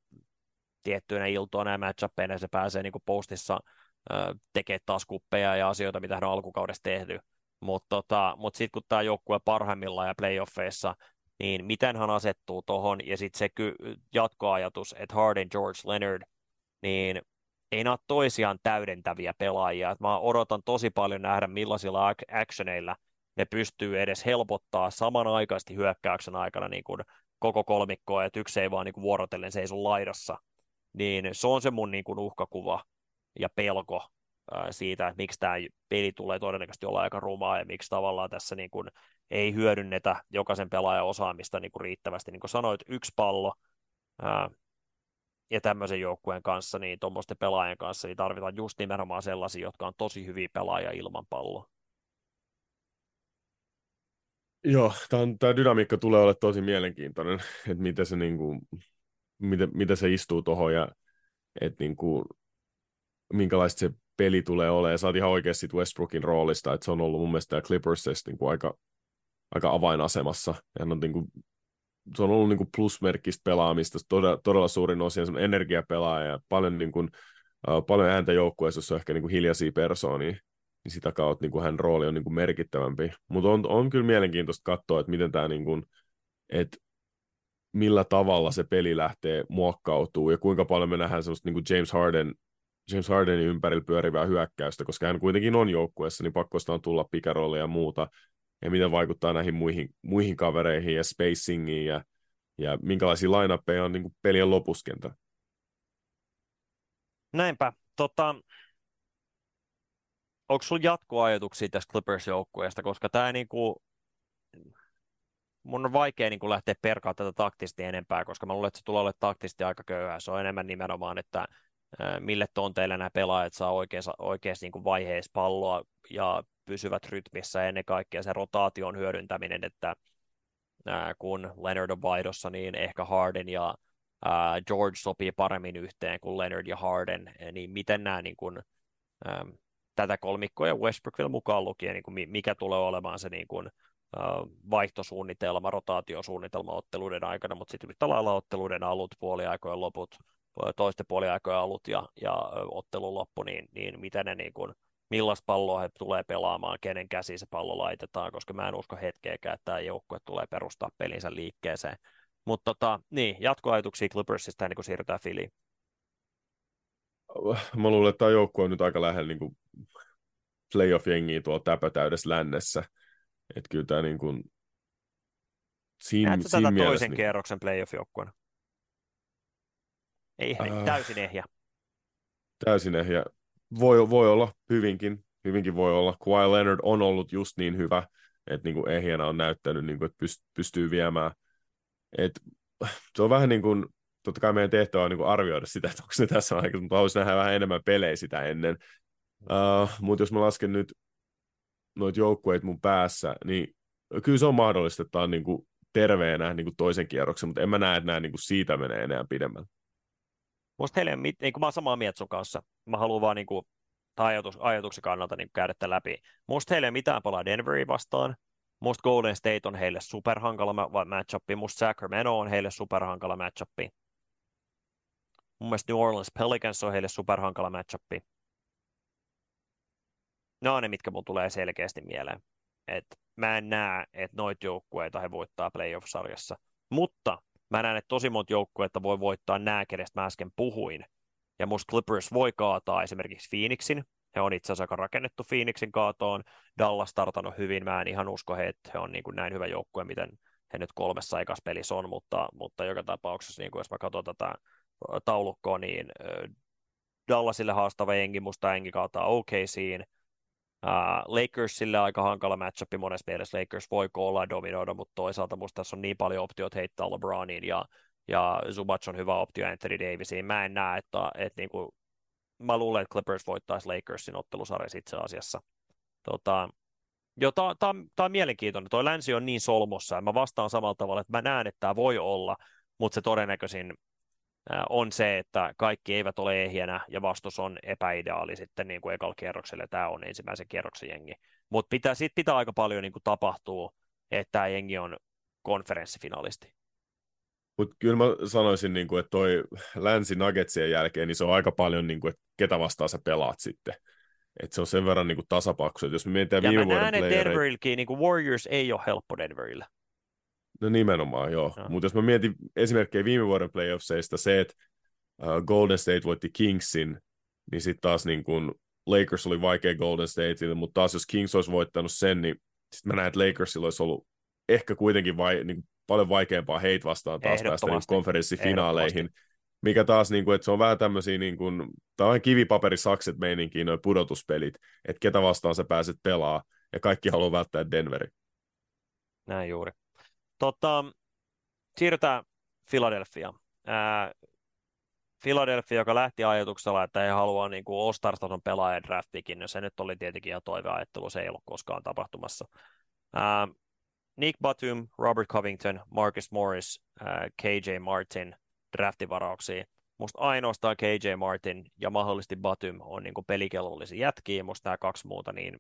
tiettyinä iltoina ja matchappeina se pääsee niin postissa tekemään taas kuppeja ja asioita, mitä hän on alkukaudessa tehty. Mutta tota, mut sitten kun tämä joukkue parhaimmillaan ja playoffeissa, niin miten hän asettuu tuohon, ja sitten se ky- jatkoajatus, että Harden, George Leonard, niin ei ole toisiaan täydentäviä pelaajia. Et mä odotan tosi paljon nähdä, millaisilla actioneilla ne pystyy edes helpottaa samanaikaisesti hyökkäyksen aikana niin kuin koko kolmikkoa, että yksi ei vaan niin kuin vuorotellen seiso laidassa. Niin se on se mun niin kuin uhkakuva ja pelko ää, siitä, että miksi tämä peli tulee todennäköisesti olla aika rumaa ja miksi tavallaan tässä niin kuin ei hyödynnetä jokaisen pelaajan osaamista niin kuin riittävästi. Niin kuin sanoit, yksi pallo, ää, ja tämmöisen joukkueen kanssa, niin tuommoisten pelaajien kanssa, niin tarvitaan just nimenomaan sellaisia, jotka on tosi hyviä pelaajia ilman palloa. Joo, tämä dynamiikka tulee olla tosi mielenkiintoinen, että miten se, niin kuin, miten, miten se istuu tuohon ja että niin kuin, minkälaista se peli tulee olemaan. Saat ihan oikeasti Westbrookin roolista, että se on ollut mun mielestä Clippersissa niin kuin aika, aika avainasemassa. Hän on niin kuin se on ollut niin kuin plusmerkkistä pelaamista, todella, todella suurin on energiapelaaja ja paljon, niin kuin, paljon ääntä joukkueessa, jossa on ehkä niin kuin hiljaisia persoonia, niin sitä kautta niin kuin hän rooli on niin kuin merkittävämpi. Mutta on, on kyllä mielenkiintoista katsoa, että miten tämä, niin kuin, että millä tavalla se peli lähtee muokkautuu ja kuinka paljon me nähdään semmoista niin kuin James Harden James Hardenin ympärillä pyörivää hyökkäystä, koska hän kuitenkin on joukkueessa, niin pakko on tulla pikarolleja ja muuta ja miten vaikuttaa näihin muihin, muihin kavereihin ja spacingiin ja, ja minkälaisia lainappeja on niin kuin pelien lopuskenta. Näinpä. Tota, onko sinulla jatkoajatuksia tästä Clippers-joukkueesta, koska tämä niin kuin, mun on vaikea niin kuin lähteä perkaa tätä taktisesti enempää, koska mä luulen, että se tulee olemaan taktisesti aika köyhää. Se on enemmän nimenomaan, että mille tonteille nämä pelaajat saa oikeassa, oikeassa niin vaiheessa palloa ja pysyvät rytmissä. Ennen kaikkea se rotaation hyödyntäminen, että kun Leonard on vaihdossa, niin ehkä Harden ja George sopii paremmin yhteen kuin Leonard ja Harden, niin miten nämä niin kuin, tätä kolmikkoa ja Westbrook vielä mukaan lukien, niin kuin mikä tulee olemaan se niin kuin, vaihtosuunnitelma, rotaatiosuunnitelma otteluiden aikana, mutta sitten yhtä lailla otteluiden alut, puoliaikojen loput, toisten puoliaikojen alut ja, ja ottelun loppu, niin, niin miten ne niin kuin, millaista palloa he tulee pelaamaan, kenen käsi se pallo laitetaan, koska mä en usko hetkeäkään, että tämä joukkue tulee perustaa pelinsä liikkeeseen. Mutta tota, niin, jatkoajatuksia Clippersista ennen kuin siirrytään Filiin. Mä luulen, että tämä joukkue on nyt aika lähellä niin playoff-jengiä tuolla täpötäydessä lännessä. Että kyllä tämä niin kuin, siinä, Näetkö siinä tätä toisen niin... kierroksen playoff-joukkueena? Ei, äh, täysin ehjä. Täysin ehjä voi, voi olla hyvinkin, hyvinkin voi olla. Kawhi Leonard on ollut just niin hyvä, että niin kuin ehjänä on näyttänyt, niin kuin, että pystyy viemään. Et, se on vähän niin kuin, totta kai meidän tehtävä on niin kuin arvioida sitä, että onko ne tässä aikaisemmin, mutta haluaisin nähdä vähän enemmän pelejä sitä ennen. Uh, mutta jos mä lasken nyt noita joukkueita mun päässä, niin kyllä se on mahdollista, että on niin kuin terveenä niin kuin toisen kierroksen, mutta en mä näe, että nämä niin kuin siitä menee enää pidemmälle. Musta heille, niin kuin mä oon samaa mieltä sun kanssa, mä haluan vaan niin kuin, ajatus, ajatuksen kannalta niin käydä tämän läpi. Musta heille ei mitään palaa Denveri vastaan, musta Golden State on heille superhankala matchup, musta Sacramento on heille superhankala matchup. Mun mielestä New Orleans Pelicans on heille superhankala matchup. Ne on ne, mitkä mun tulee selkeästi mieleen. Et mä en näe, että noita joukkueita he voittaa playoff-sarjassa. Mutta Mä näen, että tosi monta joukkuetta voi voittaa nämä, kenestä mä äsken puhuin. Ja musta Clippers voi kaataa esimerkiksi Phoenixin. He on itse asiassa aika rakennettu Phoenixin kaatoon. Dallas startannut hyvin. Mä en ihan usko, he, että he on niin kuin näin hyvä joukkue, miten he nyt kolmessa ekas pelissä on, mutta, mutta joka tapauksessa, niin kuin jos mä katson tätä taulukkoa, niin Dallasille haastava jengi, musta jengi kaataa OKCin, Uh, Lakersille aika hankala matchup monessa mielessä. Lakers voi koolla dominoida, mutta toisaalta musta tässä on niin paljon optioita heittää LeBroniin ja, ja Zubac on hyvä optio Anthony Davisiin. Mä en näe, että, että niin kuin, mä luulen, että Clippers voittaisi Lakersin ottelusarjassa itse asiassa. Tota, jo, tämä on mielenkiintoinen. Toi länsi on niin solmossa, ja mä vastaan samalla tavalla, että mä näen, että tämä voi olla, mutta se todennäköisin on se, että kaikki eivät ole ehjänä ja vastus on epäideaali sitten niin kuin ekalla kierroksella. Tämä on ensimmäisen kierroksen jengi. Mutta pitää, siitä pitää aika paljon niin kuin tapahtua, että tämä jengi on konferenssifinalisti. Mutta kyllä mä sanoisin, niin kuin, että toi länsi Nuggetsien jälkeen, niin se on aika paljon, niin kuin, että ketä vastaan sä pelaat sitten. että se on sen verran niin kuin tasapaksu, että jos me mietitään ja viime mä näen, että playereita, Denverilläkin, niin kuin Warriors ei ole helppo Denverillä. No nimenomaan, joo. Mutta jos mä mietin esimerkkejä viime vuoden playoffseista, se, että uh, Golden State voitti Kingsin, niin sitten taas niin kun Lakers oli vaikea Golden Stateille, mutta taas jos Kings olisi voittanut sen, niin sitten mä näen, että Lakersilla olisi ollut ehkä kuitenkin vai, niin paljon vaikeampaa heitä vastaan taas päästä niin konferenssifinaaleihin, mikä taas, niin kuin, että se on vähän tämmöisiä, niin kuin, tämä on kivipaperisakset meininkiä, noin pudotuspelit, että ketä vastaan sä pääset pelaa, ja kaikki haluaa välttää Denveri. Näin juuri. Tota, siirrytään Philadelphia. Ää, Philadelphia, joka lähti ajatuksella, että he haluaa niin kuin All-Star-tason pelaajan draftikin, no se nyt oli tietenkin ihan toiveajattelu, se ei ollut koskaan tapahtumassa. Ää, Nick Batum, Robert Covington, Marcus Morris, ää, KJ Martin draftivarauksia. Musta ainoastaan KJ Martin ja mahdollisesti Batum on niin pelikelvollisia jätkiä, musta nämä kaksi muuta niin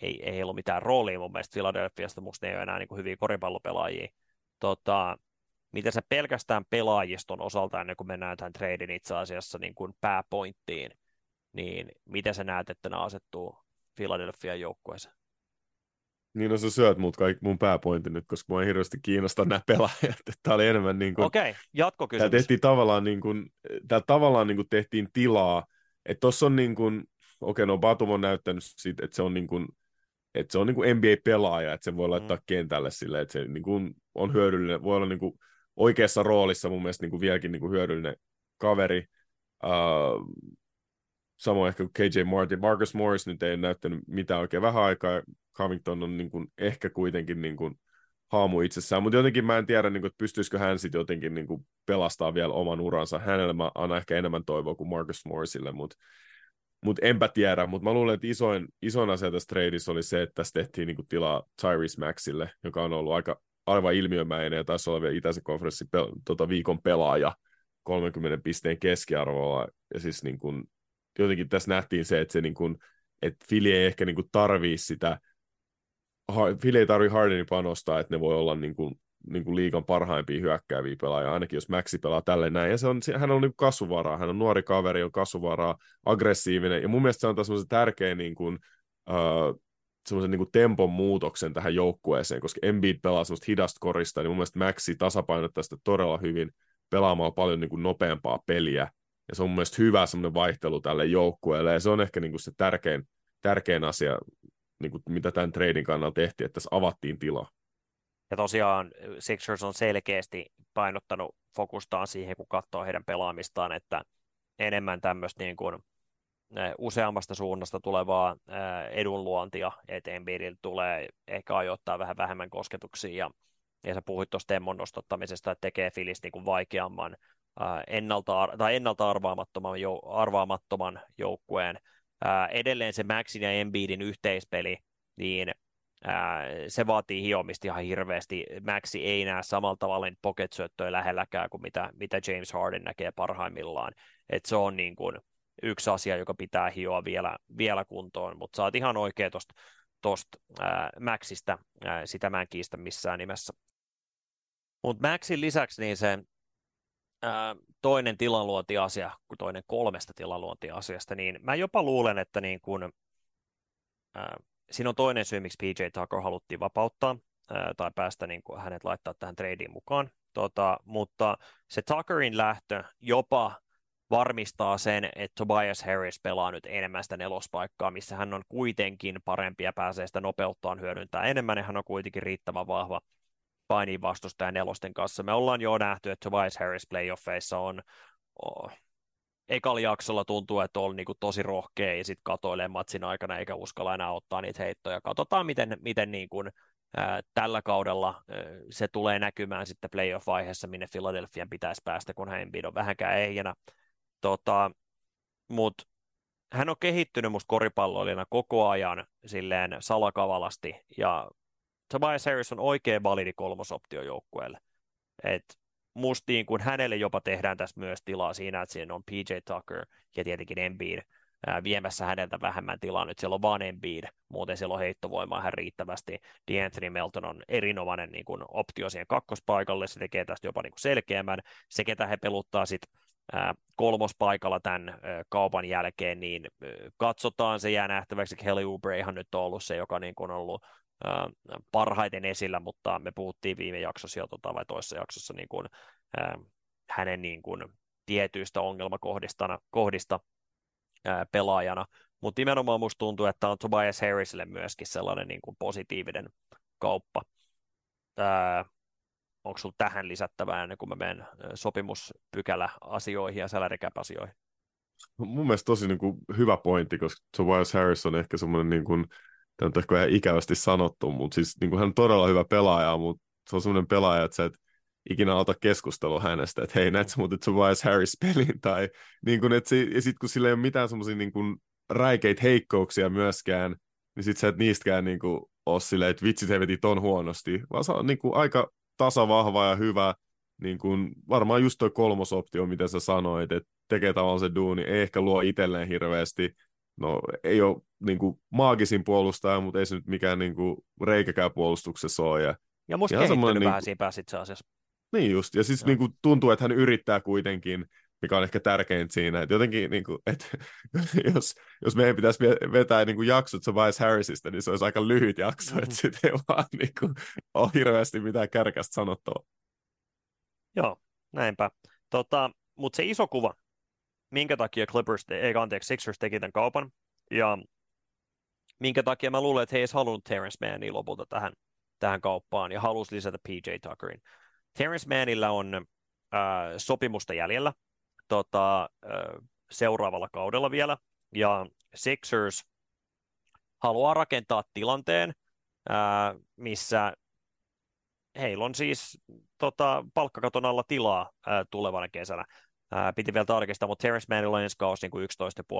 ei, ei ollut mitään roolia mun mielestä Philadelphiasta, musta ne ei ole enää niin kuin hyviä koripallopelaajia. Tota, miten se pelkästään pelaajiston osalta, ennen kuin mennään tämän treidin itse asiassa niin kuin pääpointtiin, niin miten sä näet, että ne asettuu Philadelphia joukkueeseen? Niin no sä syöt mut kaikki mun pääpointti nyt, koska mua ei hirveästi kiinnosta nämä pelaajat. Tämä oli enemmän niin kuin, Okei, okay, jatkokysymys. tehtiin tavallaan niin kuin, tää tavallaan niin kuin tehtiin tilaa, että tossa on niin kuin, okei no Batum on näyttänyt siitä, että se on niin kuin, että se on niin kuin NBA-pelaaja, että sen voi laittaa mm. kentälle silleen, että se niin kuin on hyödyllinen, voi olla niin kuin oikeassa roolissa mun mielestä niin kuin vieläkin niin kuin hyödyllinen kaveri. Uh, samoin ehkä kuin KJ Martin. Marcus Morris nyt ei näyttänyt mitään oikein vähän aikaa. Covington on niin kuin, ehkä kuitenkin niin kuin, haamu itsessään, mutta jotenkin mä en tiedä, niin kuin, että pystyisikö hän sitten jotenkin niin kuin, pelastaa vielä oman uransa. Hänelle mä annan ehkä enemmän toivoa kuin Marcus Morrisille, mutta mut enpä tiedä, mutta mä luulen, että isoin, isoin asia tässä tradeissa oli se, että tässä tehtiin niin kuin, tilaa Tyrese Maxille, joka on ollut aika aivan ilmiömäinen ja taisi olla vielä itäisen konferenssin pel- tota, viikon pelaaja 30 pisteen keskiarvolla. Ja siis niin kuin, jotenkin tässä nähtiin se, että se niin kuin, että Philly ei ehkä niin tarvii sitä, Philly ei tarvii Hardenin panostaa, että ne voi olla niin kuin, niin kuin liigan parhaimpia hyökkääviä pelaajia, ainakin jos Maxi pelaa tälle näin. Ja se on, hän on niin kasvuvaraa, hän on nuori kaveri, on kasvuvaraa, aggressiivinen, ja mun mielestä se on taas tärkeä niin kuin, uh, semmoisen niin tempon muutoksen tähän joukkueeseen, koska Embiid pelaa semmoista hidasta korista, niin mun mielestä Maxi tasapainottaa sitä todella hyvin pelaamaan paljon niin kuin nopeampaa peliä, ja se on mun mielestä hyvä semmoinen vaihtelu tälle joukkueelle, ja se on ehkä niin kuin se tärkein, tärkein asia, niin kuin mitä tämän treidin kannalta tehtiin, että tässä avattiin tilaa. Ja tosiaan Sixers on selkeästi painottanut fokustaan siihen, kun katsoo heidän pelaamistaan, että enemmän tämmöistä niin kuin useammasta suunnasta tulevaa edunluontia, että tulee ehkä ajoittaa vähän vähemmän kosketuksia, ja, ja sä puhuit tuosta temmon nostottamisesta, että tekee Filis niin kuin vaikeamman ennalta, tai ennalta arvaamattoman, arvaamattoman joukkueen. Edelleen se Maxin ja Embiidin yhteispeli, niin se vaatii hiomista ihan hirveästi. Maxi ei näe samalla tavalla pocket lähelläkään kuin mitä, mitä James Harden näkee parhaimmillaan. Et se on niin kuin, yksi asia, joka pitää hioa vielä, vielä kuntoon, mutta oot ihan oikea tuosta tost, ää, Maxista, ää, sitä mä en kiistä missään nimessä. Mutta Maxin lisäksi niin se ää, toinen tilanluontiasia, kuin toinen kolmesta tilanluontiasiasta, niin mä jopa luulen, että niin kun, ää, siinä on toinen syy, miksi PJ Tucker haluttiin vapauttaa, tai päästä niin kun hänet laittaa tähän tradeen mukaan, tota, mutta se Tuckerin lähtö jopa varmistaa sen, että Tobias Harris pelaa nyt enemmän sitä nelospaikkaa, missä hän on kuitenkin parempi ja pääsee sitä nopeuttaan hyödyntää enemmän, ja hän on kuitenkin riittävän vahva painiin vastustajan nelosten kanssa. Me ollaan jo nähty, että Tobias Harris playoffeissa on, oh, ekalla jaksolla tuntuu, että on niin kuin tosi rohkea ja sitten katoilee matsin aikana eikä uskalla enää ottaa niitä heittoja. Katsotaan, miten, miten niin kuin, ää, tällä kaudella ää, se tulee näkymään sitten playoff-vaiheessa, minne Philadelphian pitäisi päästä, kun hän on vähänkään ehjänä. Tota, Mutta hän on kehittynyt musta koripalloilijana koko ajan silleen salakavalasti, ja Tobias Harris on oikein validi kolmosoptio joukkueelle. Et musta niin kun hänelle jopa tehdään tässä myös tilaa siinä, että siinä on PJ Tucker ja tietenkin Embiid viemässä häneltä vähemmän tilaa. Nyt siellä on vaan Embiid, muuten siellä on heittovoimaa hän riittävästi. DeAnthony Melton on erinomainen niin kun optio siihen kakkospaikalle, se tekee tästä jopa niin kun selkeämmän. Se, ketä he peluttaa sitten kolmospaikalla tämän kaupan jälkeen, niin katsotaan, se jää nähtäväksi. Kelly Oubrehan nyt on ollut se, joka niin kuin on ollut parhaiten esillä, mutta me puhuttiin viime jaksossa jo, tota, vai toisessa jaksossa niin kuin, hänen niin kuin, tietyistä ongelmakohdista kohdista, ää, pelaajana, mutta nimenomaan musta tuntuu, että on Tobias Harrisille myöskin sellainen niin kuin positiivinen kauppa. Ää, onko sinulla tähän lisättävää ennen kuin mä menen sopimuspykälä-asioihin ja salary asioihin Mun mielestä tosi niin kuin, hyvä pointti, koska Tobias Harris on ehkä semmoinen, niin kuin, tämä on ehkä ikävästi sanottu, mutta siis niin kuin, hän on todella hyvä pelaaja, mutta se on semmoinen pelaaja, että sä et ikinä aloita keskustelua hänestä, että hei, näet muuten Tobias Harris pelin, tai niin kuin, että se, ja sitten kun sillä ei ole mitään semmoisia niin kuin, räikeitä heikkouksia myöskään, niin sit sä et niistäkään niin kuin, ole silleen, että vitsit he veti ton huonosti, vaan se on niin kuin, aika tasavahva ja hyvä, niin kuin, varmaan just toi kolmosoptio, mitä sä sanoit, että tekee tavallaan se duuni, ei ehkä luo itselleen hirveästi, no ei ole niin kuin, maagisin puolustaja, mutta ei se nyt mikään niin kuin, reikäkään puolustuksessa ole. Ja, ja musta kehittynyt niin, vähän siinä päässä itse asiassa. Niin just, ja siis niin kuin, tuntuu, että hän yrittää kuitenkin, mikä on ehkä tärkeintä siinä, että jotenkin, niin kuin, että jos, jos meidän pitäisi vetää niin kuin jaksot Tobias Harrisista, niin se olisi aika lyhyt jakso, mm-hmm. että sitten ei vaan niin kuin, ole hirveästi mitään kärkästä sanottavaa. Joo, näinpä. Tota, Mutta se iso kuva, minkä takia Clippers, ei anteeksi, Sixers teki tämän kaupan, ja minkä takia mä luulen, että he edes halunnut Terrence Mannia lopulta tähän, tähän kauppaan, ja halusi lisätä PJ Tuckerin. Terrence Mannilla on äh, sopimusta jäljellä tota, äh, seuraavalla kaudella vielä, ja Sixers haluaa rakentaa tilanteen, äh, missä heillä on siis tota, palkkakaton alla tilaa äh, tulevana kesänä. Äh, piti vielä tarkistaa, mutta Terrence Mannilla on ensi kausi niin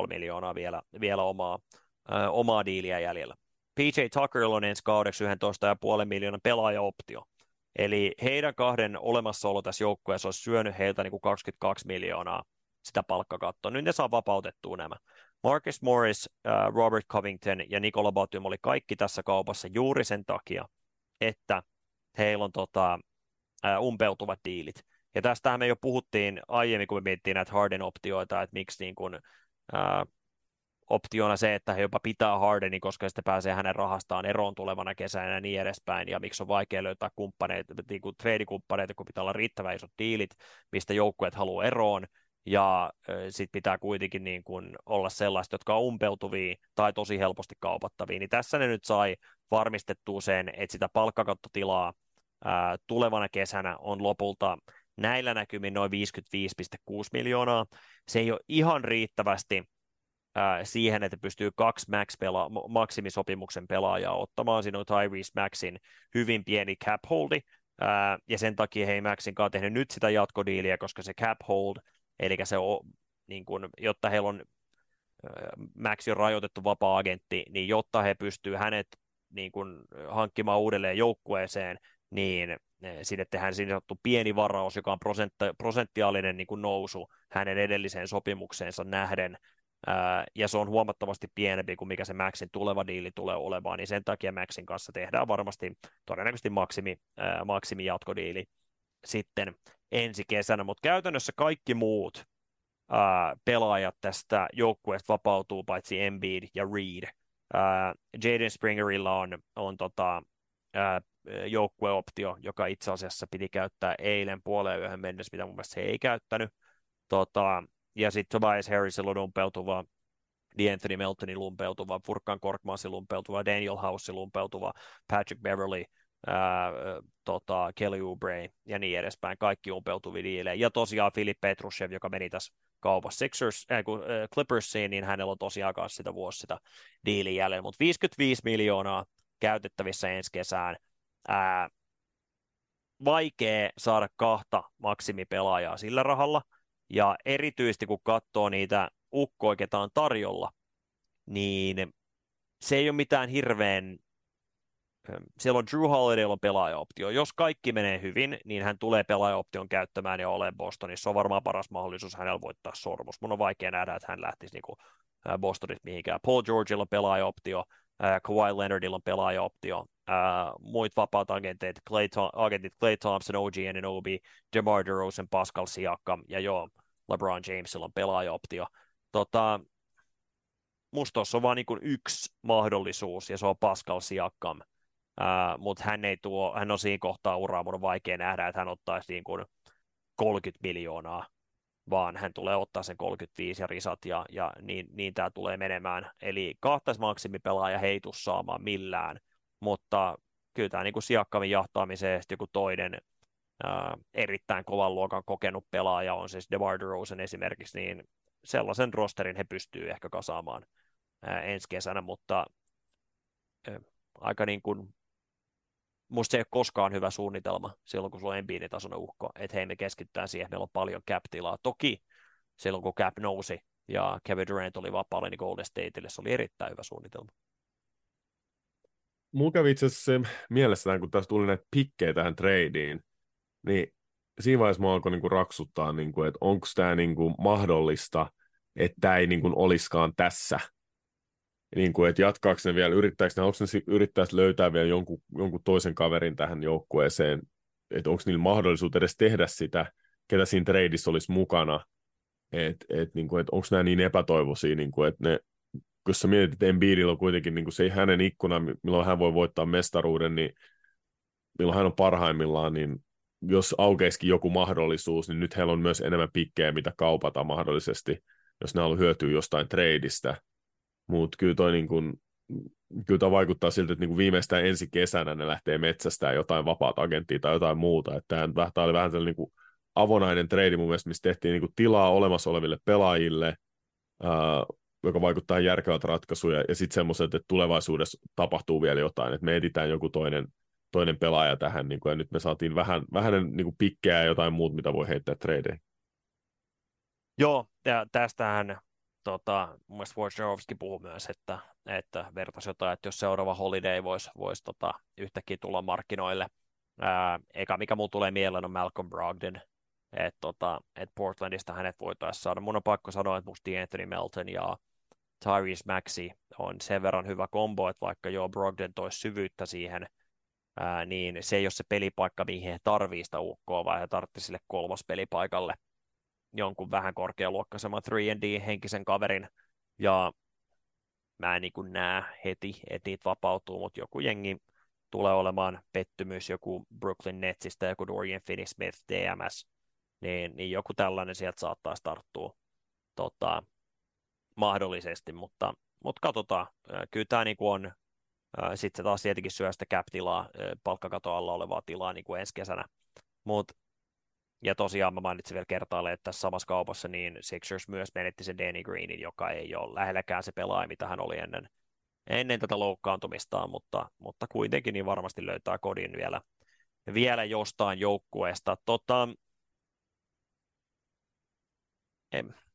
11,5 miljoonaa vielä, vielä omaa, äh, omaa diiliä jäljellä. PJ Tuckerilla on ensi kaudeksi 11,5 miljoonan pelaajaoptio. Eli heidän kahden olemassaolo tässä joukkueessa olisi syönyt heiltä niin kuin 22 miljoonaa sitä palkkakattoa. Nyt ne saa vapautettua nämä. Marcus Morris, uh, Robert Covington ja Nikola Batum oli kaikki tässä kaupassa juuri sen takia, että heillä on tota, uh, umpeutuvat diilit. Ja tästähän me jo puhuttiin aiemmin, kun me mietittiin näitä Harden-optioita, että miksi niin kuin, uh, optiona se, että he jopa pitää Hardeni, koska sitten pääsee hänen rahastaan eroon tulevana kesänä ja niin edespäin, ja miksi on vaikea löytää kumppaneita, niin kuin trade-kumppaneita, kun pitää olla riittävän isot diilit, mistä joukkueet haluaa eroon, ja sitten pitää kuitenkin niin kuin olla sellaista, jotka on umpeutuvia tai tosi helposti kaupattavia, niin tässä ne nyt sai varmistettua sen, että sitä palkkakattotilaa ää, tulevana kesänä on lopulta näillä näkymin noin 55,6 miljoonaa. Se ei ole ihan riittävästi ää, siihen, että pystyy kaksi max pela- maksimisopimuksen pelaajaa ottamaan. Siinä on Tyrese Maxin hyvin pieni cap holdi, ää, ja sen takia he ei Maxin kanssa tehnyt nyt sitä jatkodiiliä, koska se cap hold, eli se on, niin kun, jotta heillä on Maxi on rajoitettu vapaa-agentti, niin jotta he pystyvät hänet niin kun, hankkimaan uudelleen joukkueeseen, niin sinne tehdään siinä sanottu pieni varaus, joka on prosenttiaalinen niin kuin nousu hänen edelliseen sopimukseensa nähden, ja se on huomattavasti pienempi kuin mikä se Maxin tuleva diili tulee olemaan, niin sen takia Maxin kanssa tehdään varmasti todennäköisesti maksimi, maksimi jatkodiili sitten ensi kesänä, mutta käytännössä kaikki muut pelaajat tästä joukkueesta vapautuu, paitsi Embiid ja Reed. Jaden Springerilla on, on tota, joukkueoptio, joka itse asiassa piti käyttää eilen puoleen yöhön mennessä, mitä mun mielestä se ei käyttänyt. Tota, ja sitten Tobias Harrisilla on umpeutuva, D'Anthony Meltonin lumpeutuva, Furkan Korkmansin lumpeutuva, Daniel House lumpeutuva, Patrick Beverly, ää, tota, Kelly Oubre ja niin edespäin, kaikki umpeutuvia diilejä. Ja tosiaan Filip Petrushev, joka meni tässä kaupassa Sixers, äh, äh, Clippersiin, niin hänellä on tosiaan kanssa sitä vuosi sitä diiliä jäljellä, mutta 55 miljoonaa käytettävissä ensi kesään. Ää, vaikea saada kahta maksimipelaajaa sillä rahalla, ja erityisesti kun katsoo niitä ukkoja, ketä on tarjolla, niin se ei ole mitään hirveän siellä on Drew Holidaylla on pelaajaoptio. Jos kaikki menee hyvin, niin hän tulee pelaajaoption käyttämään ja ole Bostonissa. Se on varmaan paras mahdollisuus hänellä voittaa sormus. Mun on vaikea nähdä, että hän lähtisi niin Bostonista mihinkään. Paul Georgeilla on pelaajaoptio, Kawhi Leonardilla on pelaajaoptio, muut vapaat agentit, Clay, agentit Clay Thompson, OG Anunoby, DeMar DeRozan, Pascal Siakam ja joo, LeBron Jamesilla on pelaajaoptio. Tota, musta tuossa on vain niin yksi mahdollisuus, ja se on Pascal Siakam. Uh, mutta hän ei tuo, hän on siinä kohtaa uraa, mun on vaikea nähdä, että hän ottaisi niin kuin 30 miljoonaa, vaan hän tulee ottaa sen 35 ja risat, ja, ja niin, niin tämä tulee menemään. Eli kahtais maksimipelaaja heitu saamaan millään, mutta kyllä tämä niin Siakkamin jahtaamiseen joku toinen ää, erittäin kovan luokan kokenut pelaaja on siis DeMar DeRozan esimerkiksi, niin sellaisen rosterin he pystyy ehkä kasaamaan ää, ensi kesänä, mutta ää, aika niin kuin musta se ei ole koskaan hyvä suunnitelma silloin, kun sulla on Embiidin tasoinen uhko, että hei me keskitytään siihen, meillä on paljon cap-tilaa. Toki silloin, kun cap nousi ja Kevin Durant oli vapaalle niin Golden Stateille, se oli erittäin hyvä suunnitelma. Mulla kävi itse asiassa mielessä, kun tässä tuli näitä pikkejä tähän tradeen, niin siinä vaiheessa mä alkoi niinku raksuttaa, niinku, että onko tämä niinku mahdollista, että tämä ei niinku olisikaan tässä. Niin kuin, että jatkaako ne vielä, yrittääkö ne, onko ne yrittäisi löytää vielä jonkun, jonkun toisen kaverin tähän joukkueeseen, että onko niillä mahdollisuus edes tehdä sitä, ketä siinä treidissä olisi mukana, että et, niin et onko nämä niin epätoivoisia, niin kuin, että ne, kun sä mietit, että Embiidillä on kuitenkin niin kuin se hänen ikkuna, milloin hän voi voittaa mestaruuden, niin milloin hän on parhaimmillaan, niin jos aukeisikin joku mahdollisuus, niin nyt heillä on myös enemmän pikkejä, mitä kaupata mahdollisesti, jos ne haluaa hyötyä jostain treidistä, mutta kyllä toi niin kuin, kyllä tämä vaikuttaa siltä, että niin kuin viimeistään ensi kesänä ne lähtee metsästään jotain vapaata agenttia tai jotain muuta. Että tämä oli vähän sellainen niin kuin avonainen trade mun mielestä, missä tehtiin niin kuin tilaa olemassa oleville pelaajille, joka vaikuttaa järkevältä ratkaisuja, ja sitten semmoiset, että tulevaisuudessa tapahtuu vielä jotain, että me editään joku toinen, toinen pelaaja tähän, niin kuin, ja nyt me saatiin vähän, vähän niin kuin pikkejä ja jotain muuta, mitä voi heittää tradeen. Joo, ja tästähän tota, mun mielestä Wojciechowski puhui myös, että, että vertaisi jotain, että jos seuraava Holiday voisi vois, tota, yhtäkkiä tulla markkinoille. Ää, eka mikä mulla tulee mieleen on Malcolm Brogdon, että tota, et Portlandista hänet voitaisiin saada. Mun on pakko sanoa, että musta Anthony Melton ja Tyrese Maxi on sen verran hyvä kombo, että vaikka joo Brogdon toisi syvyyttä siihen, ää, niin se ei ole se pelipaikka, mihin he tarvii sitä ukkoa, vaan he tarvitsisivat sille kolmas pelipaikalle jonkun vähän korkealuokkaisemman 3D-henkisen kaverin, ja mä en niin näe heti, että niitä vapautuu, mutta joku jengi tulee olemaan pettymys, joku Brooklyn Netsistä, joku Dorian Finney-Smith, DMS, niin, niin joku tällainen sieltä saattaa starttua tota, mahdollisesti, mutta, mutta katsotaan. Kyllä tämä niin on, sitten se taas tietenkin syö sitä cap-tilaa, palkkakato alla olevaa tilaa niin kuin ensi kesänä, mutta ja tosiaan mä mainitsin vielä kertaalleen, että tässä samassa kaupassa niin Sixers myös menetti sen Danny Greenin, joka ei ole lähelläkään se pelaaja, mitä hän oli ennen, ennen tätä loukkaantumistaan, mutta, mutta kuitenkin niin varmasti löytää kodin vielä, vielä jostain joukkueesta. Tota,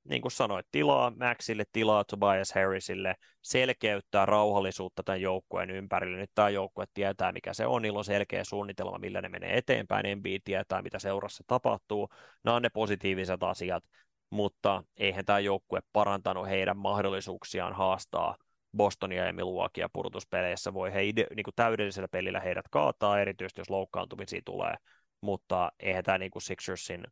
niin kuin sanoit, tilaa Maxille, tilaa Tobias Harrisille, selkeyttää rauhallisuutta tämän joukkueen ympärille. Nyt tämä joukkue tietää, mikä se on, niillä on selkeä suunnitelma, millä ne menee eteenpäin, Embiid tietää, mitä seurassa tapahtuu. Nämä on ne positiiviset asiat, mutta eihän tämä joukkue parantanut heidän mahdollisuuksiaan haastaa Bostonia ja Milwaukeea pudotuspeleissä. Voi he ide, niin kuin täydellisellä pelillä heidät kaataa, erityisesti jos loukkaantumisia tulee, mutta eihän tämä niin kuin Sixersin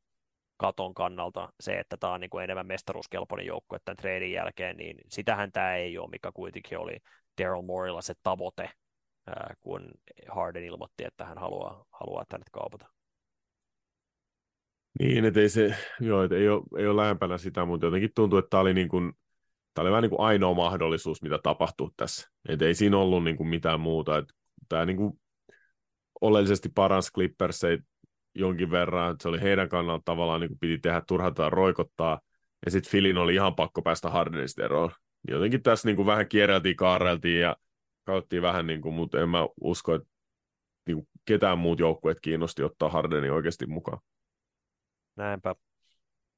katon kannalta se, että tämä on niin kuin enemmän mestaruuskelpoinen joukkue tämän treidin jälkeen, niin sitähän tämä ei ole, mikä kuitenkin oli Daryl Morilla se tavoite, kun Harden ilmoitti, että hän haluaa, haluaa että hänet kaupata. Niin, että ei se, joo, että ei ole, ei ole lähempänä sitä, mutta jotenkin tuntuu, että tämä oli, niin kuin, tämä oli vähän niin kuin ainoa mahdollisuus, mitä tapahtui tässä. Että ei siinä ollut niin kuin mitään muuta. Että tämä niin kuin oleellisesti paransi Clippers jonkin verran, että se oli heidän kannalta tavallaan niin kuin piti tehdä turhata roikottaa, ja sitten Filin oli ihan pakko päästä Hardenista eroon. Jotenkin tässä niin kuin vähän kierreltiin, kaarreltiin ja katsottiin vähän, niin kuin, mutta en mä usko, että niin kuin ketään muut joukkueet kiinnosti ottaa Hardeni oikeasti mukaan. Näinpä.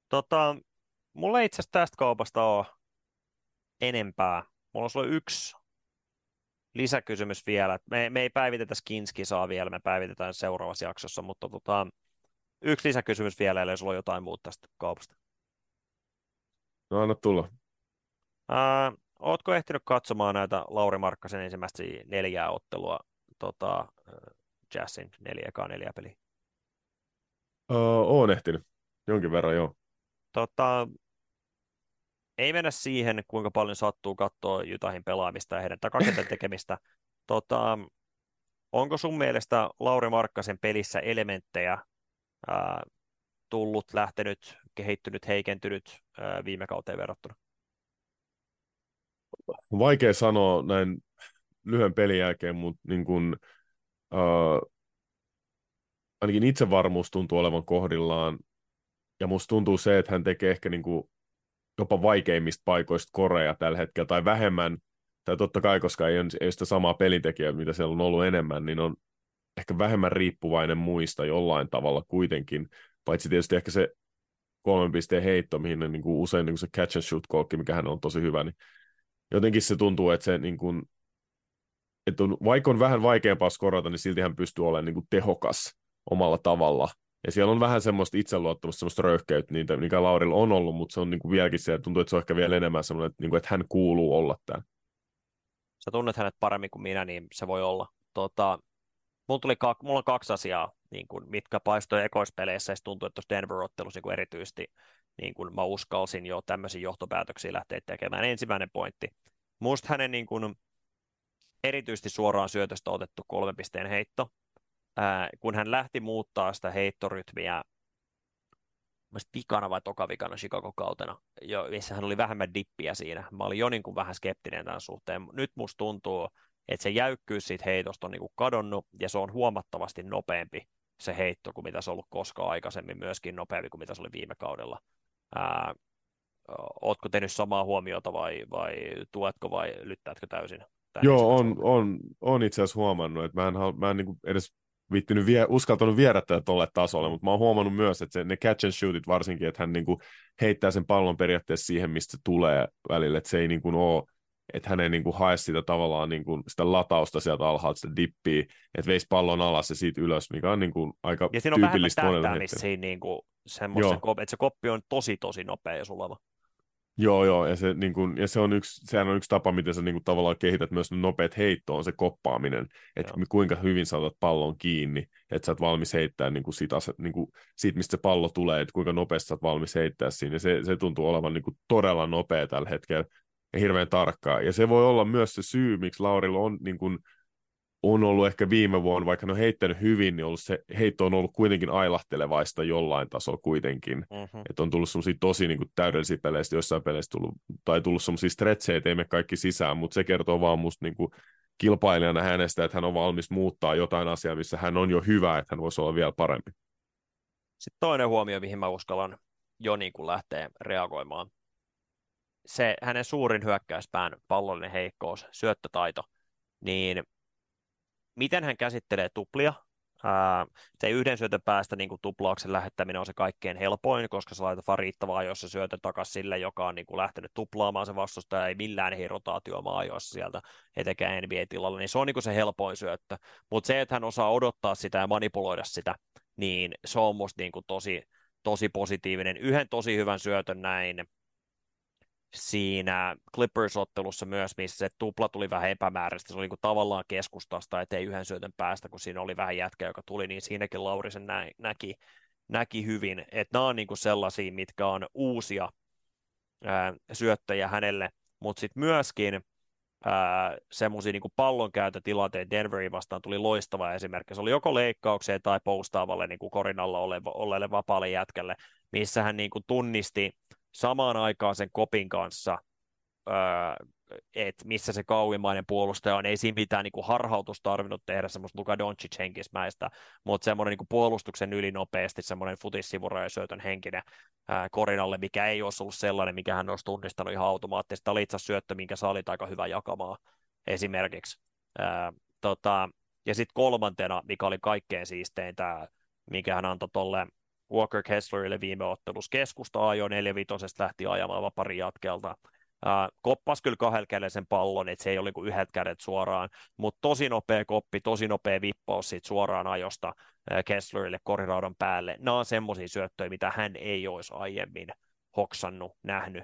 Tota, mulla ei itse asiassa tästä kaupasta ole enempää. Mulla on yksi lisäkysymys vielä. Me, me ei päivitetä Skinskisaa vielä, me päivitetään seuraavassa jaksossa, mutta tota, yksi lisäkysymys vielä, eli sulla on jotain muuta tästä kaupasta. No anna tulla. Ää, ootko ehtinyt katsomaan näitä Lauri Markkasen ensimmäistä neljää ottelua tota, Jazzin neljä ekaa neljä peliä? Uh, oon ehtinyt. Jonkin verran, joo. Tota, ei mennä siihen, kuinka paljon sattuu katsoa Jutahin pelaamista ja heidän takakentän tekemistä. Tota, onko sun mielestä Lauri Markkasen pelissä elementtejä ää, tullut, lähtenyt, kehittynyt, heikentynyt ää, viime kauteen verrattuna? Vaikea sanoa näin lyhyen pelin jälkeen, mutta niin kun, uh, ainakin itsevarmuus tuntuu olevan kohdillaan. Ja musta tuntuu se, että hän tekee ehkä niin kuin jopa vaikeimmista paikoista koreja tällä hetkellä, tai vähemmän, tai totta kai, koska ei ole sitä samaa pelintekijää, mitä siellä on ollut enemmän, niin on ehkä vähemmän riippuvainen muista jollain tavalla kuitenkin, paitsi tietysti ehkä se kolmen pisteen heitto, mihin ne, niin kuin usein niin kuin se catch and shoot kolkki, mikä hän on tosi hyvä, niin jotenkin se tuntuu, että se niin kuin, että on, vaikka on vähän vaikeampaa skorata, niin silti hän pystyy olemaan niin kuin tehokas omalla tavalla. Ja siellä on vähän semmoista itseluottamusta, semmoista röyhkeyttä, niitä, mikä Laurilla on ollut, mutta se on niin kuin vieläkin se, tuntuu, että se on ehkä vielä enemmän semmoinen, että, niin kuin, että hän kuuluu olla tämä. Sä tunnet hänet paremmin kuin minä, niin se voi olla. Tota, mulla, tuli kak, mulla on kaksi asiaa, niin kuin, mitkä paistoi ekoispeleissä, ja tuntuu, että tuossa Denver-ottelussa niin erityisesti niin kuin mä uskalsin jo tämmöisiä johtopäätöksiä lähteä tekemään. Ensimmäinen pointti. Musta hänen niin kuin, erityisesti suoraan syötöstä otettu kolmen pisteen heitto, ää, kun hän lähti muuttaa sitä heittorytmiä vikana vai tokavikana Chicago-kautena, jo, missä hän oli vähemmän dippiä siinä. Mä olin jo niin kuin vähän skeptinen tämän suhteen. Nyt musta tuntuu, että se jäykkyys siitä heitosta on niin kuin kadonnut, ja se on huomattavasti nopeampi se heitto kuin mitä se on ollut koskaan aikaisemmin, myöskin nopeampi kuin mitä se oli viime kaudella. Ää, ootko tehnyt samaa huomiota vai, vai tuetko vai lyttäätkö täysin? Joo, on, on, on itse asiassa huomannut, että mä en, mä en niin edes viittynyt vie, uskaltanut viedä tätä tolle tasolle, mutta mä oon huomannut myös, että se, ne catch and shootit varsinkin, että hän niin kuin heittää sen pallon periaatteessa siihen, mistä se tulee välillä, että se ei niin kuin ole että hän ei niin kuin hae sitä tavallaan niin kuin sitä latausta sieltä alhaalta, sitä dippiä, että veisi pallon alas ja siitä ylös, mikä on niin kuin aika ja siinä on tyypillistä monelle siinä niin kuin semmoista, että se koppi on tosi tosi nopea ja sulava. Joo, joo, ja se, niin kun, ja se on yksi, sehän on yksi tapa, miten sä niin kun, tavallaan kehität myös nopeat heittoon, se koppaaminen, että joo. kuinka hyvin saatat pallon kiinni, että sä oot valmis heittää niin siitä, niin kun, siitä, mistä se pallo tulee, että kuinka nopeasti sä oot valmis heittää siinä, ja se, se tuntuu olevan niin kun, todella nopea tällä hetkellä, ja hirveän tarkkaa, ja se voi olla myös se syy, miksi Laurilla on niin kun, on ollut ehkä viime vuonna, vaikka ne on heittänyt hyvin, niin ollut se heitto on ollut kuitenkin ailahtelevaista jollain tasolla kuitenkin. Mm-hmm. Että on tullut semmoisia tosi niin kuin, täydellisiä peleistä, jossain peleissä tullut, tai tullut semmoisia stretchejä, että ei me kaikki sisään, mutta se kertoo vaan musta niin kuin, kilpailijana hänestä, että hän on valmis muuttaa jotain asiaa, missä hän on jo hyvä, että hän voisi olla vielä parempi. Sitten toinen huomio, mihin mä uskallan jo niin kuin lähteä reagoimaan. Se hänen suurin hyökkäyspään pallollinen heikkous, syöttötaito, niin miten hän käsittelee tuplia. Ää, se yhden syötön päästä niin kuin tuplauksen lähettäminen on se kaikkein helpoin, koska se laitat vaan riittävää ajoissa syötön takaisin sille, joka on niin kuin lähtenyt tuplaamaan se vastustaja, ei millään rotaatiomaan ajoissa sieltä, etenkään NBA-tilalla, niin se on niin kuin se helpoin syöttö. Mutta se, että hän osaa odottaa sitä ja manipuloida sitä, niin se on musta niin kuin tosi, tosi positiivinen. Yhden tosi hyvän syötön näin siinä Clippers-ottelussa myös, missä se tupla tuli vähän epämääräistä, se oli niin tavallaan keskustasta, ettei yhden syötön päästä, kun siinä oli vähän jätkä, joka tuli, niin siinäkin Laurisen nä- näki, näki hyvin, että nämä on niin kuin sellaisia, mitkä on uusia ää, syöttöjä hänelle, mutta sitten myöskin semmoisia niin pallonkäytötilanteita Denverin vastaan tuli loistava esimerkki. Se oli joko leikkaukseen tai postaavalle niin kuin korinalla olleelle vapaalle jätkälle, missä hän niin kuin tunnisti samaan aikaan sen kopin kanssa, että missä se kauimmainen puolustaja on. Ei siinä mitään niin kuin harhautus tarvinnut tehdä semmoista Luka Doncic henkismäistä, mutta semmoinen niin puolustuksen yli nopeasti semmoinen syötön henkinen ää, korinalle, mikä ei olisi ollut sellainen, mikä hän olisi tunnistanut ihan automaattisesti. Tämä oli itse syöttö, minkä sä olit aika hyvä jakamaan esimerkiksi. Ää, tota, ja sitten kolmantena, mikä oli kaikkein siistein tämä, mikä hän antoi tuolle Walker Kesslerille viime ottelussa. Keskusta ajoi 4 lähti ajamaan vapari jatkelta. Koppas kyllä kahdella sen pallon, että se ei ole niin yhdet kädet suoraan, mutta tosi nopea koppi, tosi nopea vippaus siitä suoraan ajosta Kesslerille koriraudan päälle. Nämä on semmoisia syöttöjä, mitä hän ei olisi aiemmin hoksannut, nähnyt,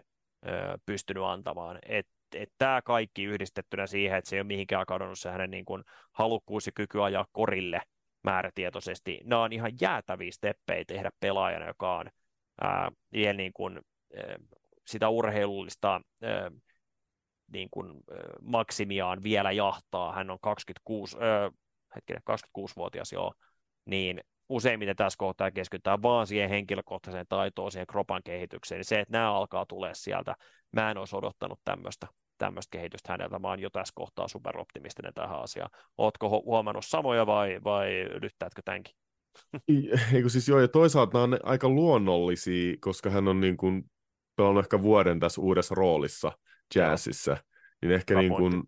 pystynyt antamaan. Et, et tämä kaikki yhdistettynä siihen, että se ei ole mihinkään kadonnut se hänen niin kuin halukkuus ja kyky ajaa korille – määrätietoisesti. Nämä on ihan jäätäviä steppejä tehdä pelaajana, joka on ää, niin kuin, ää, sitä urheilullista ää, niin kuin, ää, maksimiaan vielä jahtaa, hän on 26, ää, hetkinen, 26-vuotias joo, niin useimmiten tässä kohtaa keskitytään vaan siihen henkilökohtaiseen taitoon, siihen kropan kehitykseen, niin se, että nämä alkaa tulee sieltä, mä en olisi odottanut tämmöistä tämmöistä kehitystä häneltä. Mä oon jo tässä kohtaa superoptimistinen tähän asiaan. Ootko huomannut samoja vai, vai lyttäätkö tämänkin? Eikö siis joo, ja toisaalta nämä on aika luonnollisia, koska hän on niin kuin pelannut ehkä vuoden tässä uudessa roolissa jazzissa, niin ehkä niin kuin,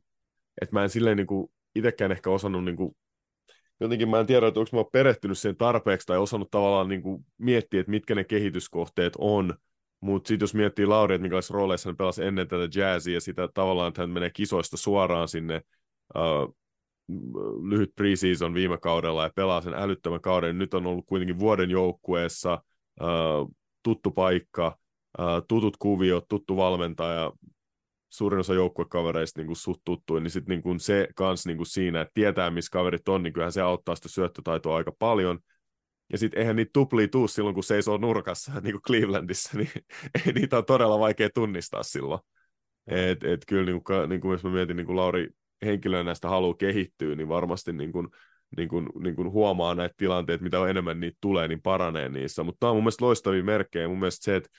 että mä en silleen niin kuin itsekään ehkä osannut niin kuin, jotenkin mä en tiedä, että onko mä perehtynyt siihen tarpeeksi tai osannut tavallaan niin kuin miettiä, että mitkä ne kehityskohteet on, mutta sitten jos miettii Lauri, että minkälaisissa rooleissa hän pelasi ennen tätä jazzia ja sitä tavallaan, että hän menee kisoista suoraan sinne uh, lyhyt preseason viime kaudella ja pelaa sen älyttömän kauden. Nyt on ollut kuitenkin vuoden joukkueessa uh, tuttu paikka, uh, tutut kuviot, tuttu valmentaja, suurin osa joukkuekavereista niin suht tuttuin, niin sitten niin se kans niin siinä, että tietää, missä kaverit on, niin kyllähän se auttaa sitä syöttötaitoa aika paljon – ja sitten eihän niitä tuplia tuu silloin, kun seisoo nurkassa, niin kuin Clevelandissa, niin niitä on todella vaikea tunnistaa silloin. Et, et kyllä niin kuin, niin kuin jos mä mietin, niin kuin Lauri henkilönä näistä haluaa kehittyä, niin varmasti niin kuin, niin kuin, niin kuin huomaa näitä tilanteita, mitä enemmän niitä tulee, niin paranee niissä. Mutta tämä on mun mielestä loistavia merkkejä. Mun mielestä se, että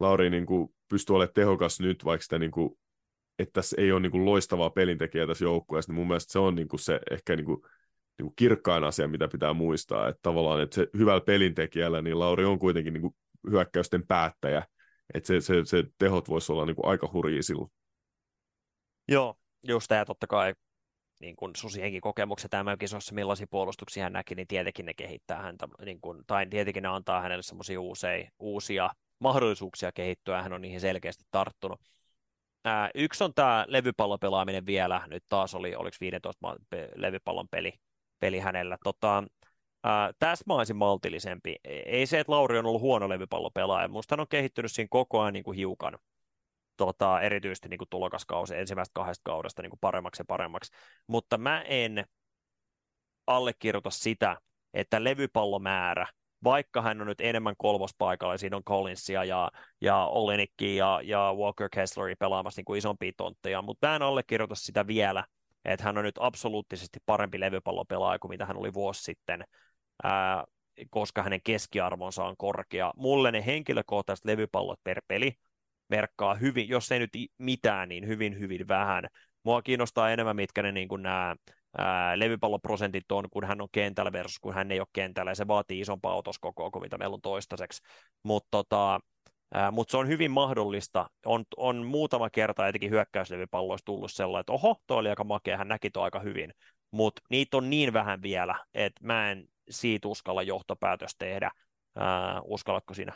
Lauri niin kuin pystyy olemaan tehokas nyt, vaikka sitä niin kuin, että tässä ei ole niin kuin loistavaa pelintekijää tässä joukkueessa, niin mun mielestä se on niin kuin se ehkä niin kuin niin kuin kirkkain asia, mitä pitää muistaa, että tavallaan että se hyvällä pelintekijällä, niin Lauri on kuitenkin niin kuin hyökkäysten päättäjä, että se, se, se tehot voisi olla niin kuin aika hurjia silloin. Joo, just tämä totta kai niin kuin Susienkin kokemukset tämä kisossa, millaisia puolustuksia hän näki, niin tietenkin ne kehittää häntä, niin kuin, tai tietenkin ne antaa hänelle semmoisia uusia, uusia mahdollisuuksia kehittyä, hän on niihin selkeästi tarttunut. Ää, yksi on tämä levypallopelaaminen vielä, nyt taas oli, oliko 15 levypallon peli peli hänellä. Tota, tässä mä olisin maltillisempi. Ei se, että Lauri on ollut huono levypallopelaaja. Musta hän on kehittynyt siinä koko ajan niin kuin hiukan. Tota, erityisesti niin kuin tulokaskausi ensimmäistä kahdesta kaudesta niin kuin paremmaksi ja paremmaksi. Mutta mä en allekirjoita sitä, että levypallomäärä, vaikka hän on nyt enemmän kolmospaikalla, siinä on Collinsia ja, ja Olenikki ja, ja Walker Kessleri pelaamassa niin kuin isompia tontteja, mutta mä en allekirjoita sitä vielä, että hän on nyt absoluuttisesti parempi levypallopelaaja kuin mitä hän oli vuosi sitten, ää, koska hänen keskiarvonsa on korkea. Mulle ne henkilökohtaiset levypallot per peli merkkaa hyvin, jos ei nyt mitään, niin hyvin, hyvin vähän. Mua kiinnostaa enemmän, mitkä ne niin kuin nämä levypalloprosentit on, kun hän on kentällä versus kun hän ei ole kentällä, ja se vaatii isompaa otoskokoa kuin mitä meillä on toistaiseksi. Mutta tota, mutta se on hyvin mahdollista. On, on muutama kerta etenkin hyökkäyslevypalloissa tullut sellainen, että oho, toi oli aika makea, hän näki toi aika hyvin. Mutta niitä on niin vähän vielä, että mä en siitä uskalla johtopäätös tehdä. Ää, uskallatko sinä?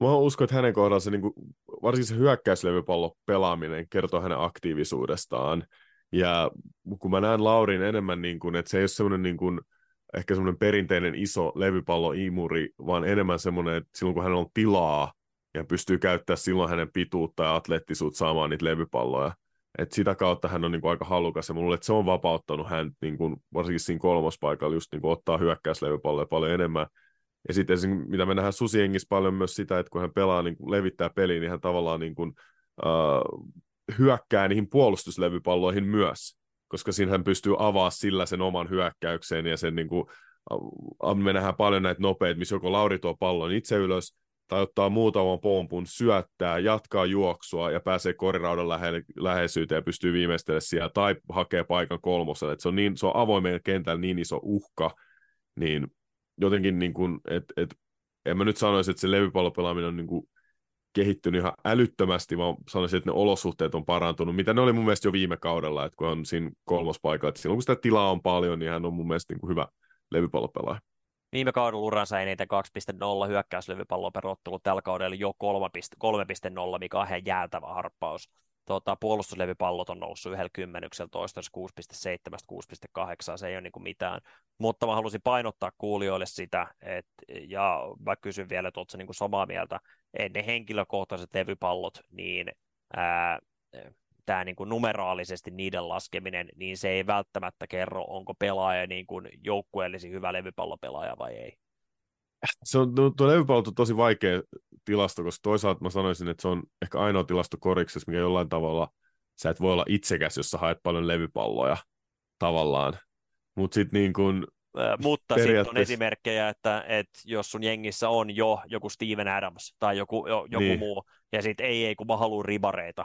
Mä uskon, että hänen kohdallaan se, niin kuin, varsinkin se hyökkäyslevypallo pelaaminen kertoo hänen aktiivisuudestaan. Ja kun mä näen Laurin enemmän, niin kuin, että se ei ole semmoinen niin kuin, ehkä semmoinen perinteinen iso levypalloimuri, vaan enemmän semmoinen, että silloin kun hän on tilaa ja pystyy käyttämään silloin hänen pituutta ja atleettisuutta saamaan niitä levypalloja. Et sitä kautta hän on niin kuin aika halukas ja mulle, että se on vapauttanut hän niin kuin, varsinkin siinä kolmospaikalla just niin kuin ottaa hyökkäyslevypalloja paljon enemmän. Ja sitten mitä me nähdään Susiengissä paljon myös sitä, että kun hän pelaa, niin levittää peliä, niin hän tavallaan niin kuin, uh, hyökkää niihin puolustuslevypalloihin myös koska siinä hän pystyy avaa sillä sen oman hyökkäyksen ja sen niin kuin, me nähdään paljon näitä nopeita, missä joko Lauri tuo pallon itse ylös, tai ottaa muutaman pompun, syöttää, jatkaa juoksua ja pääsee koriraudan lähe- läheisyyteen ja pystyy viimeistelemään siellä, tai hakee paikan kolmoselle. se on, niin, se on avoimen kentällä niin iso uhka, niin jotenkin niin kuin, et, et, en mä nyt sanoisi, että se levypallopelaaminen on niin kuin kehittynyt ihan älyttömästi, vaan sanoisin, että ne olosuhteet on parantunut, mitä ne oli mun mielestä jo viime kaudella, että kun on siinä kolmospaikalla, että silloin kun sitä tilaa on paljon, niin hän on mun mielestä niin kuin hyvä levypallopelaaja. Viime kaudella uransa eniten 2.0 hyökkäyslevypalloa per ottelu, tällä kaudella jo 3.0, mikä on ihan jäätävä harppaus. Tota, puolustuslevypallot on noussut yhdellä kymmenyksellä, toistaiseksi 6.7, 6.8, se ei ole niin kuin mitään. Mutta mä halusin painottaa kuulijoille sitä, että, ja mä kysyn vielä, että oletko niin kuin samaa mieltä, ne henkilökohtaiset levypallot, niin tämä niin numeraalisesti niiden laskeminen, niin se ei välttämättä kerro, onko pelaaja niin kuin joukkueellisesti hyvä levypallopelaaja vai ei. Se on, tuo, tuo levypallo on tosi vaikea tilasto, koska toisaalta mä sanoisin, että se on ehkä ainoa tilasto koriksessa, mikä jollain tavalla, sä et voi olla itsekäs, jos sä haet paljon levypalloja tavallaan. Mutta sitten niin kun, mutta periaatteessa... sitten on esimerkkejä, että, että jos sun jengissä on jo joku Steven Adams tai joku, jo, joku niin. muu, ja sitten ei, ei kun mä haluan ribareita,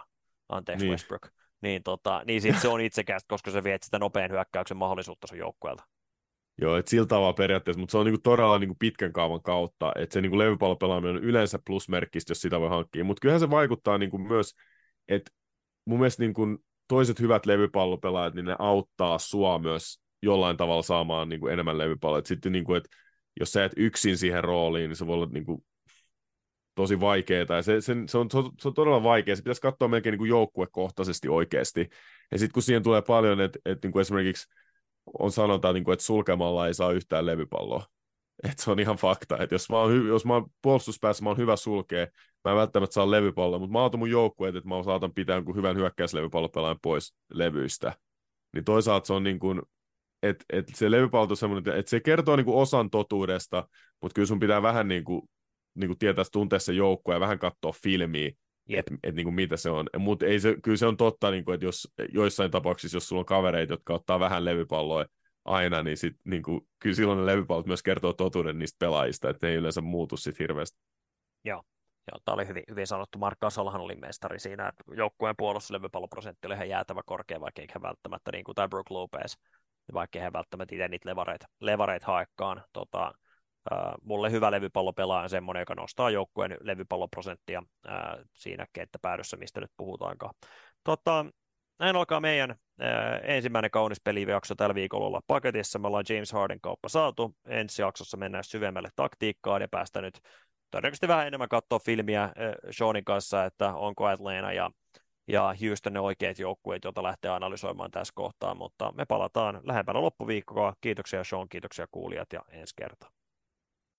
anteeksi niin. Westbrook, niin, tota, niin sitten se on itsekästä, koska se viet sitä nopean hyökkäyksen mahdollisuutta sun joukkueelta. Joo, että sillä tavalla periaatteessa, mutta se on niinku todella niinku pitkän kaavan kautta, että se niinku levypallopelaaminen on yleensä plusmerkkistä, jos sitä voi hankkia, mutta kyllähän se vaikuttaa niinku myös, että mun mielestä niinku toiset hyvät levypallopelaajat, niin ne auttaa sua myös jollain tavalla saamaan niinku enemmän levypalloja. Sitten niinku, että jos sä et yksin siihen rooliin, niin se voi olla niinku tosi vaikeaa, ja se, se, se, on, se on todella vaikeaa, se pitäisi katsoa melkein niin kuin joukkuekohtaisesti oikeasti, ja sitten kun siihen tulee paljon, että, että niin kuin esimerkiksi on sanotaan, niin kuin, että sulkemalla ei saa yhtään levypalloa, että se on ihan fakta, että jos mä oon, jos mä oon puolustuspäässä, mä oon hyvä sulkea, mä en välttämättä saa levypalloa, mutta mä oon mun joukkueet, että mä saatan pitää jonkun hyvän hyökkäyslevypallopelaajan pois levyistä, niin toisaalta se on niin kuin, että, että se levypallo on semmoinen, että se kertoo niin kuin osan totuudesta, mutta kyllä sun pitää vähän niin kuin niin kuin tietää tuntea se joukko ja vähän katsoa filmiä, että et, niin kuin mitä se on. Mutta ei se, kyllä se on totta, niin kuin, että jos joissain tapauksissa, jos sulla on kavereita, jotka ottaa vähän levypalloa aina, niin, sit, niin kuin, kyllä silloin ne levypallot myös kertoo totuuden niistä pelaajista, että ne ei yleensä muutu sitten hirveästi. Joo. Joo, tämä oli hyvin, hyvin sanottu. Mark Gasolhan oli mestari siinä, että joukkueen puolustuslevypalloprosentti oli ihan jäätävä korkea, vaikka eikä välttämättä, niin kuin tämä Brook Lopez, vaikka eihän välttämättä itse niitä levareita, levareita haekaan. Tota, mulle hyvä levypallopelaaja on semmoinen, joka nostaa joukkueen levypalloprosenttia ää, siinä kenttäpäädyssä, mistä nyt puhutaankaan. Tota, näin alkaa meidän ää, ensimmäinen kaunis pelijakso tällä viikolla olla paketissa. Me ollaan James Harden kauppa saatu. Ensi jaksossa mennään syvemmälle taktiikkaan ja päästä nyt todennäköisesti vähän enemmän katsoa filmiä Seanin kanssa, että onko Atlanta ja, ja Houston ne oikeat joukkueet, joita lähtee analysoimaan tässä kohtaa, mutta me palataan lähempänä loppuviikkoa. Kiitoksia Sean, kiitoksia kuulijat ja ensi kertaa.